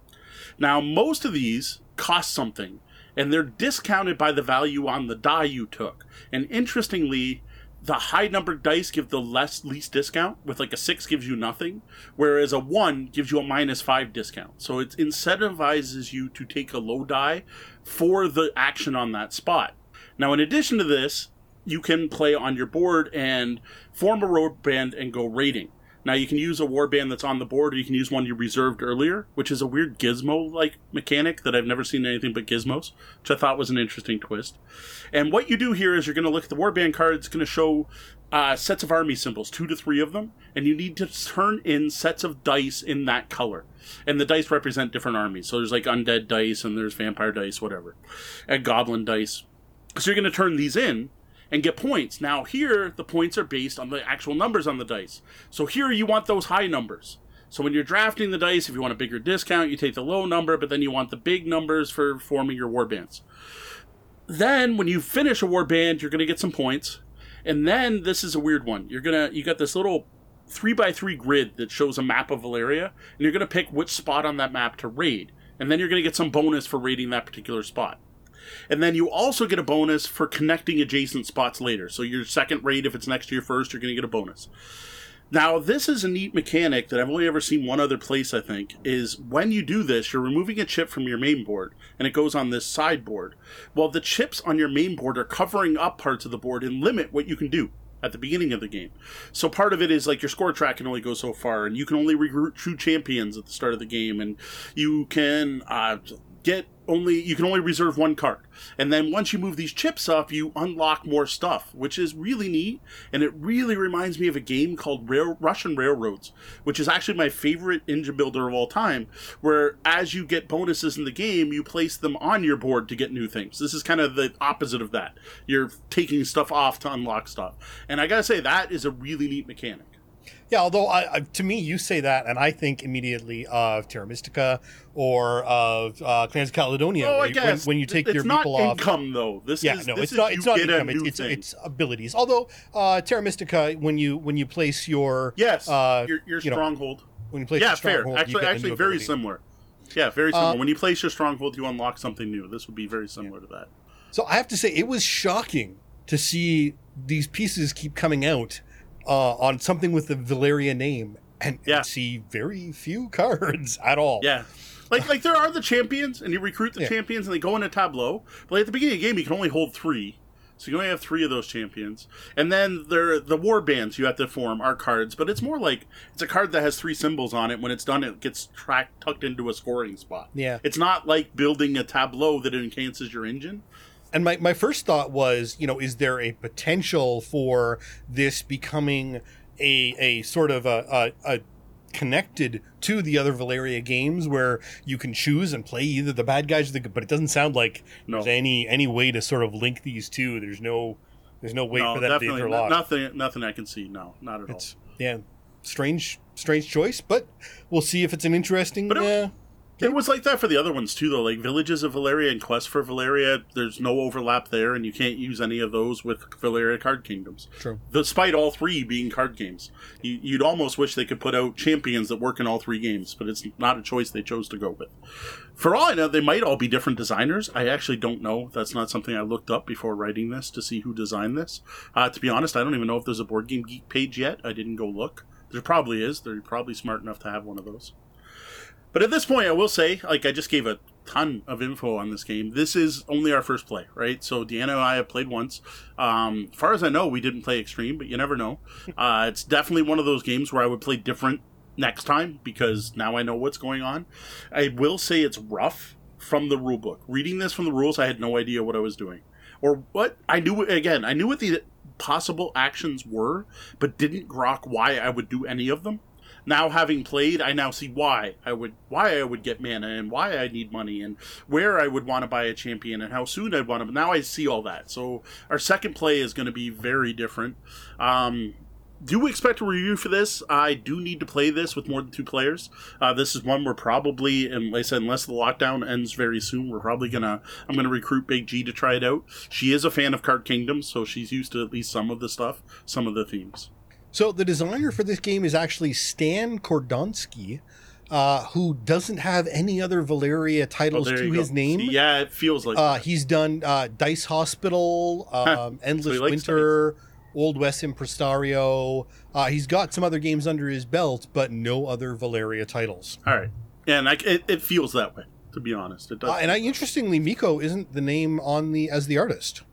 Now, most of these cost something, and they're discounted by the value on the die you took. And interestingly, the high numbered dice give the less least discount, with like a six gives you nothing, whereas a one gives you a minus five discount. So it incentivizes you to take a low die for the action on that spot. Now, in addition to this, you can play on your board and form a warband and go raiding. Now you can use a warband that's on the board, or you can use one you reserved earlier, which is a weird gizmo-like mechanic that I've never seen anything but gizmos, which I thought was an interesting twist. And what you do here is you're going to look at the warband card. It's going to show uh, sets of army symbols, two to three of them, and you need to turn in sets of dice in that color. And the dice represent different armies. So there's like undead dice, and there's vampire dice, whatever, and goblin dice. So you're going to turn these in, and get points. Now, here, the points are based on the actual numbers on the dice. So here, you want those high numbers. So when you're drafting the dice, if you want a bigger discount, you take the low number, but then you want the big numbers for forming your warbands. Then, when you finish a warband, you're going to get some points. And then, this is a weird one. You're going to, you got this little three by three grid that shows a map of Valeria, and you're going to pick which spot on that map to raid. And then you're going to get some bonus for raiding that particular spot. And then you also get a bonus for connecting adjacent spots later. So your second raid, if it's next to your first, you're going to get a bonus. Now, this is a neat mechanic that I've only ever seen one other place, I think, is when you do this, you're removing a chip from your main board, and it goes on this sideboard. Well, the chips on your main board are covering up parts of the board and limit what you can do at the beginning of the game. So part of it is like your score track can only go so far, and you can only recruit true champions at the start of the game, and you can uh, get only you can only reserve one card. And then once you move these chips up you unlock more stuff which is really neat. And it really reminds me of a game called Rail- russian railroads which is actually my favorite engine builder of all time where as you get bonuses in the game you place them on your board to get new things. This is kind of the opposite of that. You're taking stuff off to unlock stuff. And i gotta say that is a really neat mechanic yeah, although I, I, to me, you say that, and I think immediately of Terra Mystica or of uh, Clans of Caledonia. Oh, I guess when, when you take it's your not people off. income though. This yeah, is no, this it's not. It's not income. It's it's, it's abilities. Although uh, Terra Mystica, when you when you place your yes, uh, your, your you know, stronghold. when you place yeah, your fair. stronghold, you Actually, actually, very similar. Yeah, very similar. Uh, when you place your stronghold, you unlock something new. This would be very similar to that. So I have to say, it was shocking to see these pieces keep coming out uh, on something with the Valeria name, and, Yeah. and see very few [laughs] cards at all. Yeah. Like, like there are the champions, and you recruit the Yeah. champions, and they go in a tableau. But at the beginning of the game, you can only hold three. So you only have three of those champions, and then there the war bands you have to form are cards, but it's more like it's a card that has three symbols on it. When it's done, it gets tracked tucked into a scoring spot. Yeah. it's not like building a tableau that enhances your engine. And my, my first thought was, you know, is there a potential for this becoming a a sort of a, a, a connected to the other Valeria games where you can choose and play either the bad guys or the good but it doesn't sound like No. there's any any way to sort of link these two. There's no there's no way no, for that to be definitely interlocked. no- nothing. Nothing I can see. No, not at all. It's yeah, strange strange choice, but we'll see if it's an interesting But it- uh, It was like that for the other ones too, though. Like Villages of Valeria and Quest for Valeria, there's no overlap there, and you can't use any of those with Valeria Card Kingdoms. True. Despite all three being card games, you, you'd almost wish they could put out champions that work in all three games, but it's not a choice they chose to go with. For all I know, they might all be different designers. I actually don't know. That's not something I looked up before writing this to see who designed this. Uh, to be honest, I don't even know if there's a Board Game Geek page yet. I didn't go look. There probably is. They're probably smart enough to have one of those. But at this point, I will say, like, I just gave a ton of info on this game. This is only our first play, right? So Deanna and I have played once. Um, as far as I know, we didn't play Extreme, but you never know. [laughs] Uh, it's definitely one of those games where I would play different next time because now I know what's going on. I will say it's rough from the rule book. Reading this from the rules, I had no idea what I was doing. Or what I knew again, I knew what the possible actions were, but didn't grok why I would do any of them now having played i now see why i would why i would get mana and why i need money and where i would want to buy a champion and how soon i'd want to now i see all that so our second play is going to be very different um do expect a review for this. I do need to play this with more than two players. Uh, this is one we're probably, and like I said, unless the lockdown ends very soon, we're probably gonna. I'm gonna recruit Big G to try it out. She is a fan of Card Kingdom, so she's used to at least some of the stuff, some of the themes. So the designer for this game is actually Stan Kordonsky, uh, who doesn't have any other Valeria Oh, titles there to you go. his name. Yeah, it feels like Uh, he's done uh, Dice Hospital, [laughs] um, Endless likes Winter, Old West Impresario. Uh, he's got some other games under his belt, but no other Valeria titles. All right, Yeah, and I, it, it feels that way. To be honest, it does. Uh, and I, interestingly, Mico isn't the name on the as the artist.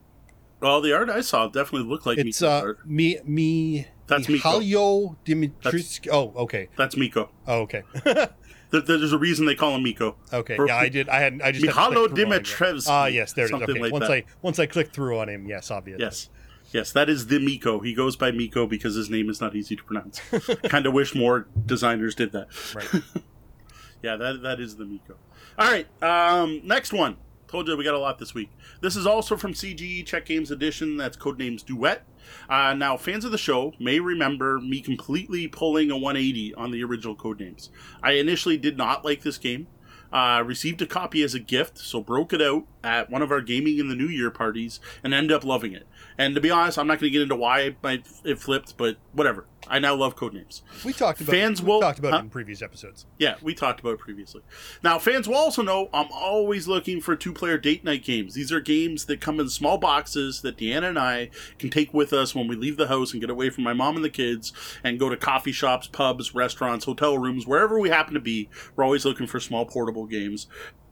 Well, the art I saw definitely looked like It's Mico's uh, art. me me. That's Mico. Mihailo Dimitrievski. Oh, okay. That's Mico. Oh, okay. [laughs] There, there's a reason they call him Mico. Okay, For- yeah, I did. I had. I just had to Mihailo click through on him, yeah. Dimitrievski. Ah, yes, there it is. Okay, like once that. I once I clicked through on him, yes, obvious. Yes. Yes, that is the Mico. He goes by Mico because his name is not easy to pronounce. [laughs] kind of wish more designers did that. right. [laughs] Yeah, that that is the Mico. All right, um, next one. Told you we got a lot this week. This is also from CGE Czech Games Edition. That's Codenames Duet. Uh, now, fans of the show may remember me completely pulling a 180 on the original Codenames. I initially did not like this game. Uh, received a copy as a gift, so broke it out at one of our gaming in the New Year parties and ended up loving it. And to be honest, I'm not going to get into why it flipped, but whatever. I now love Codenames. We talked about Fans we will- talked about huh? it in previous episodes. Yeah, we talked about it previously. Now, fans will also know I'm always looking for two player date night games. These are games that come in small boxes that Deanna and I can take with us when we leave the house and get away from my mom and the kids and go to coffee shops, pubs, restaurants, hotel rooms, wherever we happen to be. We're always looking for small portable games.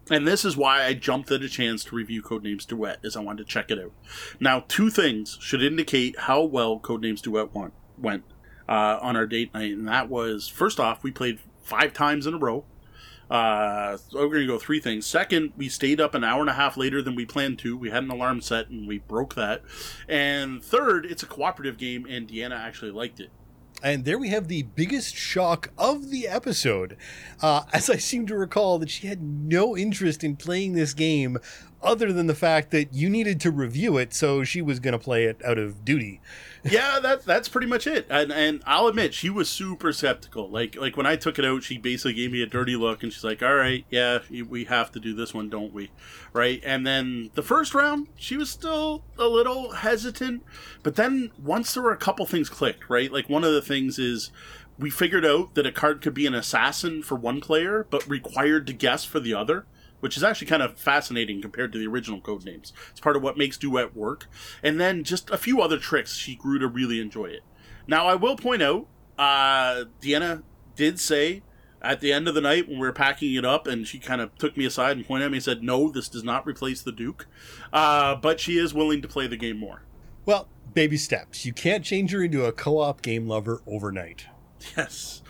And this is why I jumped at a chance to review Codenames Duet, is I wanted to check it out. Now, two things should indicate how well Codenames Duet went uh, on our date night, and that was first off, we played five times in a row. Uh, so we're going to go three things. Second, we stayed up an hour and a half later than we planned to. We had an alarm set and we broke that. And third, it's a cooperative game, and Deanna actually liked it. And there we have the biggest shock of the episode, uh, as I seem to recall that she had no interest in playing this game, other than the fact that you needed to review it, so she was going to play it out of duty. Yeah, that that's pretty much it. And and I'll admit she was super skeptical. Like like when I took it out, she basically gave me a dirty look, and she's like, "All right, yeah, we have to do this one, don't we?" Right? And then the first round, she was still a little hesitant, but then once there were a couple things clicked, right? Like one of the things is. We figured out that a card could be an assassin for one player, but required to guess for the other which is actually kind of fascinating compared to the original code names. It's part of what makes Duet work. And then just a few other tricks, she grew to really enjoy it. Now, I will point out, uh, Deanna did say at the end of the night when we were packing it up, and she kind of took me aside and pointed at me and said, "No, this does not replace the Duke," uh, but she is willing to play the game more. Well, baby steps. You can't change her into a co-op game lover overnight. Yes,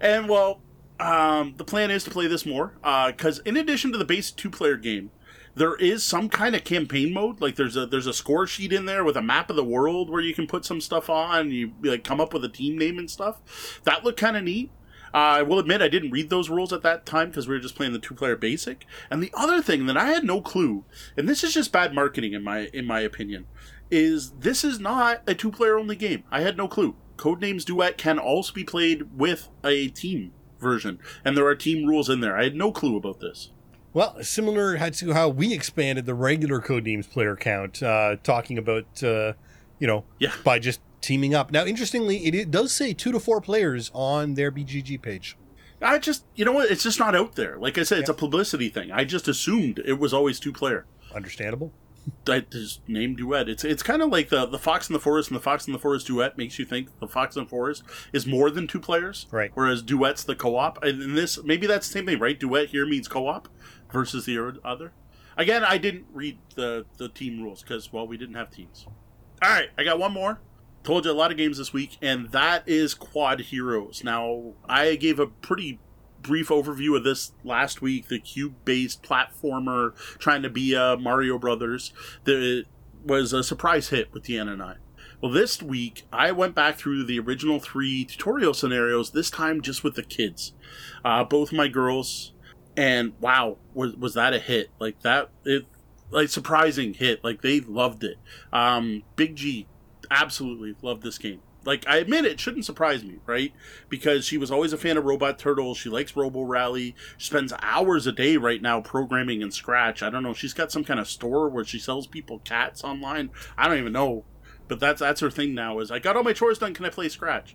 and well, um, the plan is to play this more because in addition to the base two-player game, there is some kind of campaign mode. Like there's a there's a score sheet in there with a map of the world where you can put some stuff on. You like come up with a team name and stuff. That looked kind of neat. Uh, I will admit I didn't read those rules at that time because we were just playing the two player basic. And the other thing that I had no clue, and this is just bad marketing in my in my opinion, is this is not a two player only game. I had no clue. Codenames Duet can also be played with a team version, and there are team rules in there. I had no clue about this. Well, similar to how we expanded the regular Codenames player count, uh, talking about, uh, you know, Yeah. by just teaming up. Now, interestingly, it, it does say two to four players on their BGG page. I just, you know what? It's just not out there. Like I said, it's a publicity thing. I just assumed it was always two player. Understandable. I just name duet. It's it's kind of like the the Fox in the Forest and the Fox in the Forest duet makes you think the Fox in the Forest is more than two players, Right. Whereas duet's the co-op, and this maybe that's the same thing, right? Duet here means co-op versus the other. Again, I didn't read the the team rules because well, we didn't have teams. All right, I got one more. Told you a lot of games this week, and that is Quodd Heroes. Now, I gave a pretty brief overview of this last week. The cube-based platformer trying to be a Mario Brothers that was a surprise hit with Deanna and I. Well, this week I went back through the original three tutorial scenarios. This time just with the kids, uh, both my girls, and wow, was was that a hit? Like that, it like surprising hit. Like they loved it. Um, Big G absolutely loved this game. Like I admit it shouldn't surprise me, right? Because she was always a fan of Robot Turtles. She likes Robo Rally. She spends hours a day right now programming in Scratch. I don't know. She's got some kind of store where she sells people cats online. I don't even know, but that's that's her thing now. Is I got all my chores done. Can I play Scratch?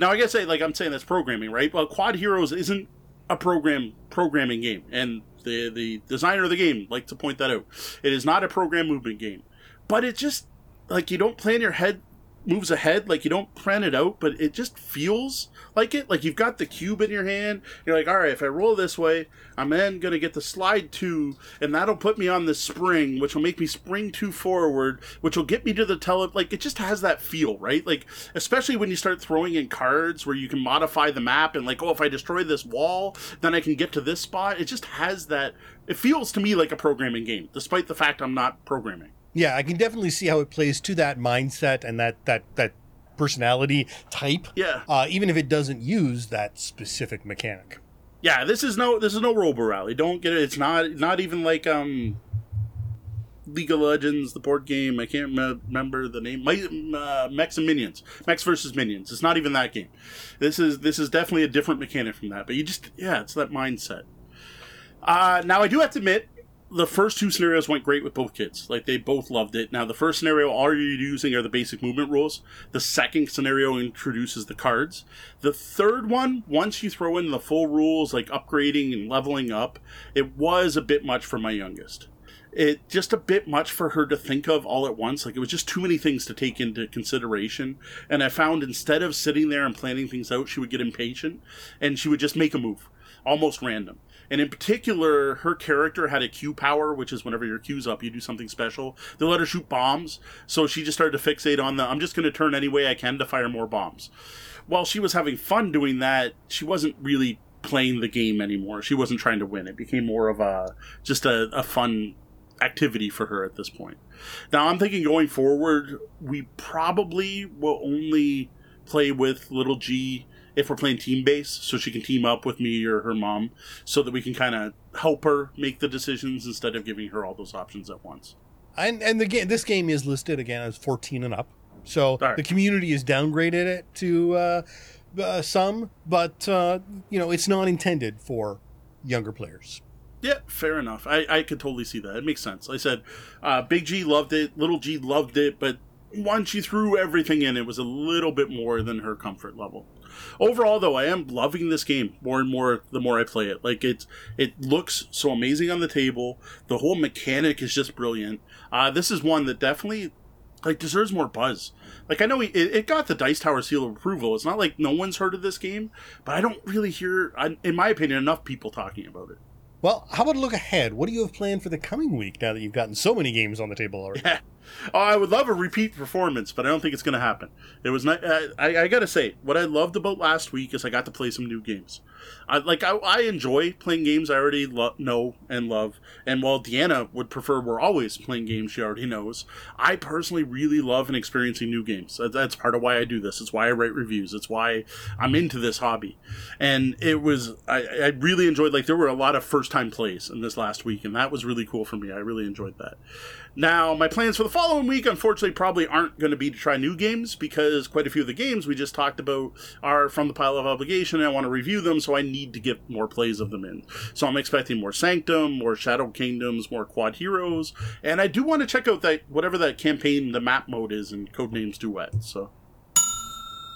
Now I guess say like I'm saying that's programming, right? Well, Quodd Heroes isn't a program programming game, and the the designer of the game like to point that out. It is not a program movement game, but it just like you don't plan your head moves ahead like you don't plan it out but it just feels like it. Like you've got the cube in your hand. You're like all right if i roll this way i'm then to get the slide two and that'll put me on the spring which will make me spring two forward which will get me to the tele like it just has that feel right? Like especially when you start throwing in cards where you can modify the map and like oh if i destroy this wall then i can get to this spot. It just has that it feels to me like a programming game despite the fact i'm not programming Yeah, I can definitely see how it plays to that mindset and that that that personality type. yeah Uh, even if it doesn't use that specific mechanic. Yeah, this is no this is no Robo Rally. Don't get it. It's not not even like um League of Legends, the board game. I can't me- remember the name. My, uh, Mechs and Minions, Mechs versus Minions. It's not even that game. This is this is definitely a different mechanic from that. But you just yeah, it's that mindset. Uh, now I do have to admit, the first two scenarios went great with both kids. Like they both loved it. Now the first scenario, all you're using are the basic movement rules. The second scenario introduces the cards. The third one, once you throw in the full rules like upgrading and leveling up, it was a bit much for my youngest. It just a bit much for her to think of all at once. Like it was just too many things to take into consideration. And I found instead of sitting there and planning things out, she would get impatient and she would just make a move, almost random. And in particular, her character had a Q power, which is whenever your Q's up, you do something special. They let her shoot bombs, so she just started to fixate on the I'm just going to turn any way I can to fire more bombs. While she was having fun doing that, she wasn't really playing the game anymore. She wasn't trying to win. It became more of a just a, a fun activity for her at this point. Now I'm thinking going forward, we probably will only play with little G if we're playing team base, so she can team up with me or her mom, so that we can kind of help her make the decisions instead of giving her all those options at once. And and the game this game is listed again as 14 and up. So Right. the community has downgraded it to uh, uh, some, but uh, you know it's not intended for younger players. Yeah, fair enough. I, I could totally see that. It makes sense. I said, uh, Big G loved it, Little G loved it, but once she threw everything in, it was a little bit more than her comfort level. Overall, though, I am loving this game more and more the more I play it. Like it's it looks so amazing on the table. The whole mechanic is just brilliant. Uh, this is one that definitely like deserves more buzz. Like I know it, it got the Dice Tower seal of approval. It's not like no one's heard of this game, but I don't really hear, in my opinion, enough people talking about it. Well, how about a look ahead? What do you have planned for the coming week now that you've gotten so many games on the table already? Yeah. Oh, I would love a repeat performance, but I don't think it's going to happen. It was not. I, I, I got to say, what I loved about last week is I got to play some new games. I like. I, I enjoy playing games I already lo- know and love. And while Deanna would prefer we're always playing games she already knows, I personally really love and experiencing new games. That's part of why I do this. It's why I write reviews. It's why I'm into this hobby. And it was. I, I really enjoyed. Like there were a lot of first time plays in this last week, and that was really cool for me. I really enjoyed that. Now, my plans for the following week, unfortunately, probably aren't going to be to try new games because quite a few of the games we just talked about are from the pile of obligation and I want to review them, so I need to get more plays of them in. So I'm expecting more Sanctum, more Shadow Kingdoms, more Quodd Heroes, and I do want to check out that whatever that campaign, the map mode is in Codenames Duet. So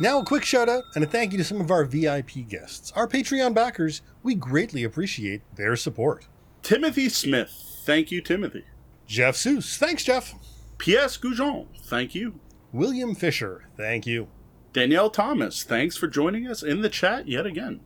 Now, a quick shout out and a thank you to some of our VIP guests, our Patreon backers. We greatly appreciate their support. Timothy Smith, thank you, Timothy. Jeff Seuss, thanks, Jeff. P.S. Goujon, thank you. William Fisher, thank you. Danielle Thomas, thanks for joining us in the chat yet again.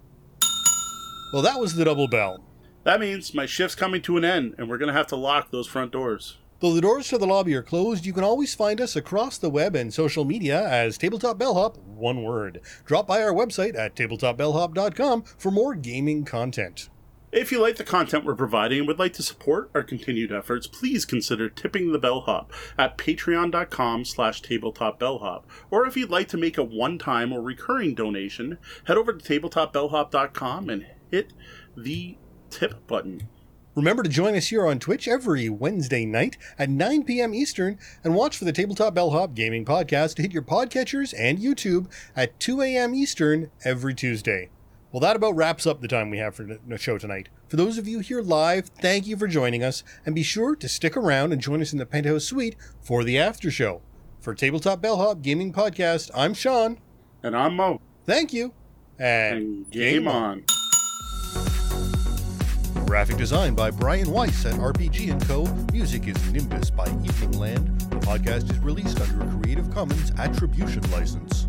Well, that was the double bell. That means my shift's coming to an end, and we're going to have to lock those front doors. Though the doors to the lobby are closed, you can always find us across the web and social media as Tabletop Bellhop, one word. Drop by our website at tabletopbellhop.com for more gaming content. If you like the content we're providing and would like to support our continued efforts, please consider tipping the bellhop at patreon.com slash tabletopbellhop. Or if you'd like to make a one-time or recurring donation, head over to tabletopbellhop.com and hit the tip button. Remember to join us here on Twitch every Wednesday night at 9 p.m. Eastern and watch for the Tabletop Bellhop Gaming Podcast to hit your podcatchers and YouTube at 2 a.m. Eastern every Tuesday. Well, that about wraps up the time we have for the show tonight. For those of you here live, thank you for joining us, and be sure to stick around and join us in the Penthouse Suite for the after show. For Tabletop Bellhop Gaming Podcast, I'm Sean. And I'm Moe. Thank you, and, And game on. Graphic design by Brian Weiss at RPG & Co. Music is Nimbus by Evening Land. The podcast is released under a Creative Commons Attribution License.